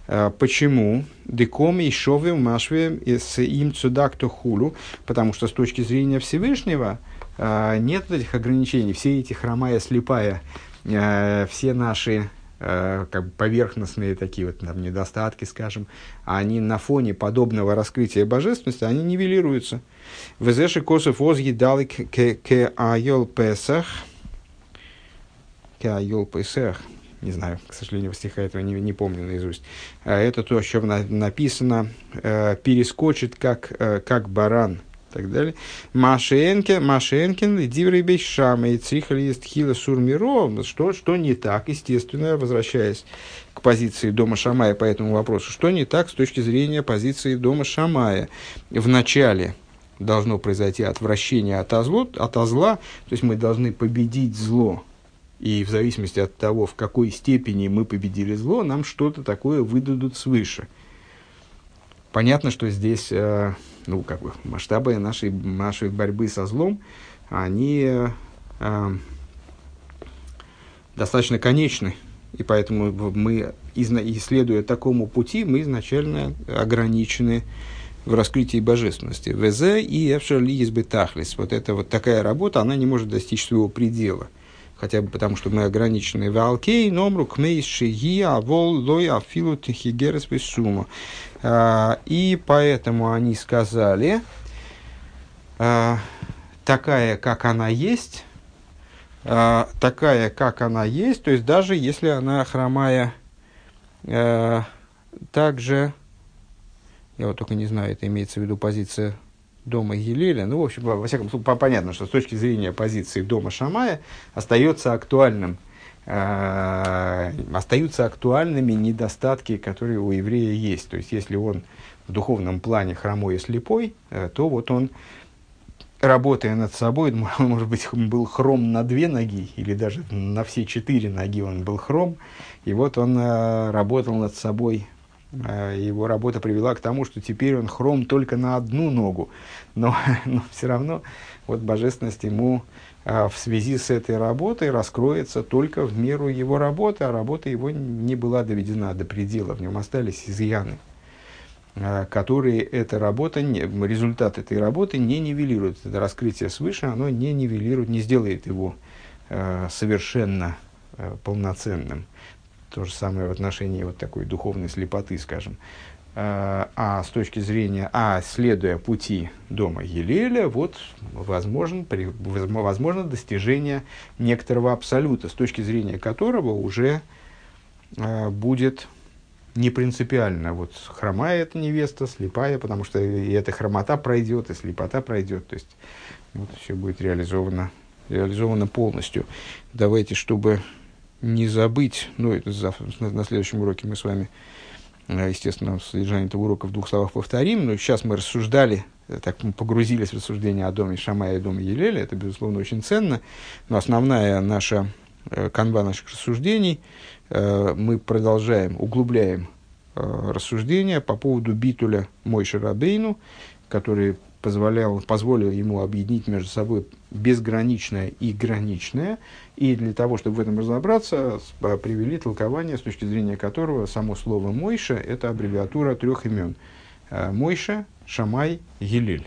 Э, почему? Деком и шове машве с им цудак хулу, потому что с точки зрения Всевышнего э, нет этих ограничений. Все эти хромая, слепая, э, все наши как бы поверхностные такие вот там, недостатки, скажем, они на фоне подобного раскрытия божественности, они нивелируются. Везеши косов оз едалик к айол песах, к айол песах, не знаю, к сожалению, стиха этого не, не помню наизусть. А это то, о чем на, написано, э, перескочит как, э, как баран, так далее. Машенкин, Машенкин, Диврей Бейшама и Цихали есть Хила Сурмиро, что, что не так, естественно, возвращаясь к позиции дома Шамая по этому вопросу, что не так с точки зрения позиции дома Шамая. В начале должно произойти отвращение от, озло, от озла, то есть мы должны победить зло, и в зависимости от того, в какой степени мы победили зло, нам что-то такое выдадут свыше. Понятно, что здесь э, ну, как бы, масштабы нашей, нашей борьбы со злом, они э, достаточно конечны. И поэтому мы, исследуя такому пути, мы изначально ограничены в раскрытии божественности. ВЗ и Эвшерли избытахлис. Вот эта вот такая работа, она не может достичь своего предела – хотя бы потому, что мы ограничены в алкей, номру кмейс шиги, авол лой афилу техигерес сумма. А, и поэтому они сказали, а, такая, как она есть, а, такая, как она есть, то есть даже если она хромая, также, я вот только не знаю, это имеется в виду позиция дома Гилеля, ну, в общем, во всяком случае, понятно, что с точки зрения позиции дома Шамая остается актуальным, э, остаются актуальными недостатки, которые у еврея есть. То есть, если он в духовном плане хромой и слепой, э, то вот он, работая над собой, может быть, был хром на две ноги, или даже на все четыре ноги он был хром, и вот он э, работал над собой его работа привела к тому, что теперь он хром только на одну ногу. Но, но все равно вот божественность ему а, в связи с этой работой раскроется только в меру его работы, а работа его не была доведена до предела, в нем остались изъяны, а, которые эта работа, результат этой работы не нивелирует. Это раскрытие свыше, оно не нивелирует, не сделает его совершенно полноценным. То же самое в отношении вот такой духовной слепоты, скажем. А, а с точки зрения, а следуя пути дома Елеля, вот возможно, при, возможно достижение некоторого абсолюта, с точки зрения которого уже а, будет не принципиально, вот хромая эта невеста, слепая, потому что и эта хромота пройдет, и слепота пройдет, то есть вот все будет реализовано, реализовано полностью. Давайте, чтобы не забыть, ну, это завтра, на, следующем уроке мы с вами, э, естественно, содержание этого урока в двух словах повторим, но сейчас мы рассуждали, э, так мы погрузились в рассуждение о доме Шамая и доме Елеля, это, безусловно, очень ценно, но основная наша э, канва наших рассуждений, мы продолжаем, углубляем рассуждения по поводу битуля Мойши Рабейну, который позволял, позволил ему объединить между собой безграничное и граничное. И для того, чтобы в этом разобраться, привели толкование, с точки зрения которого само слово «мойша» – это аббревиатура трех имен. Э, Мойша, Шамай, Гилель.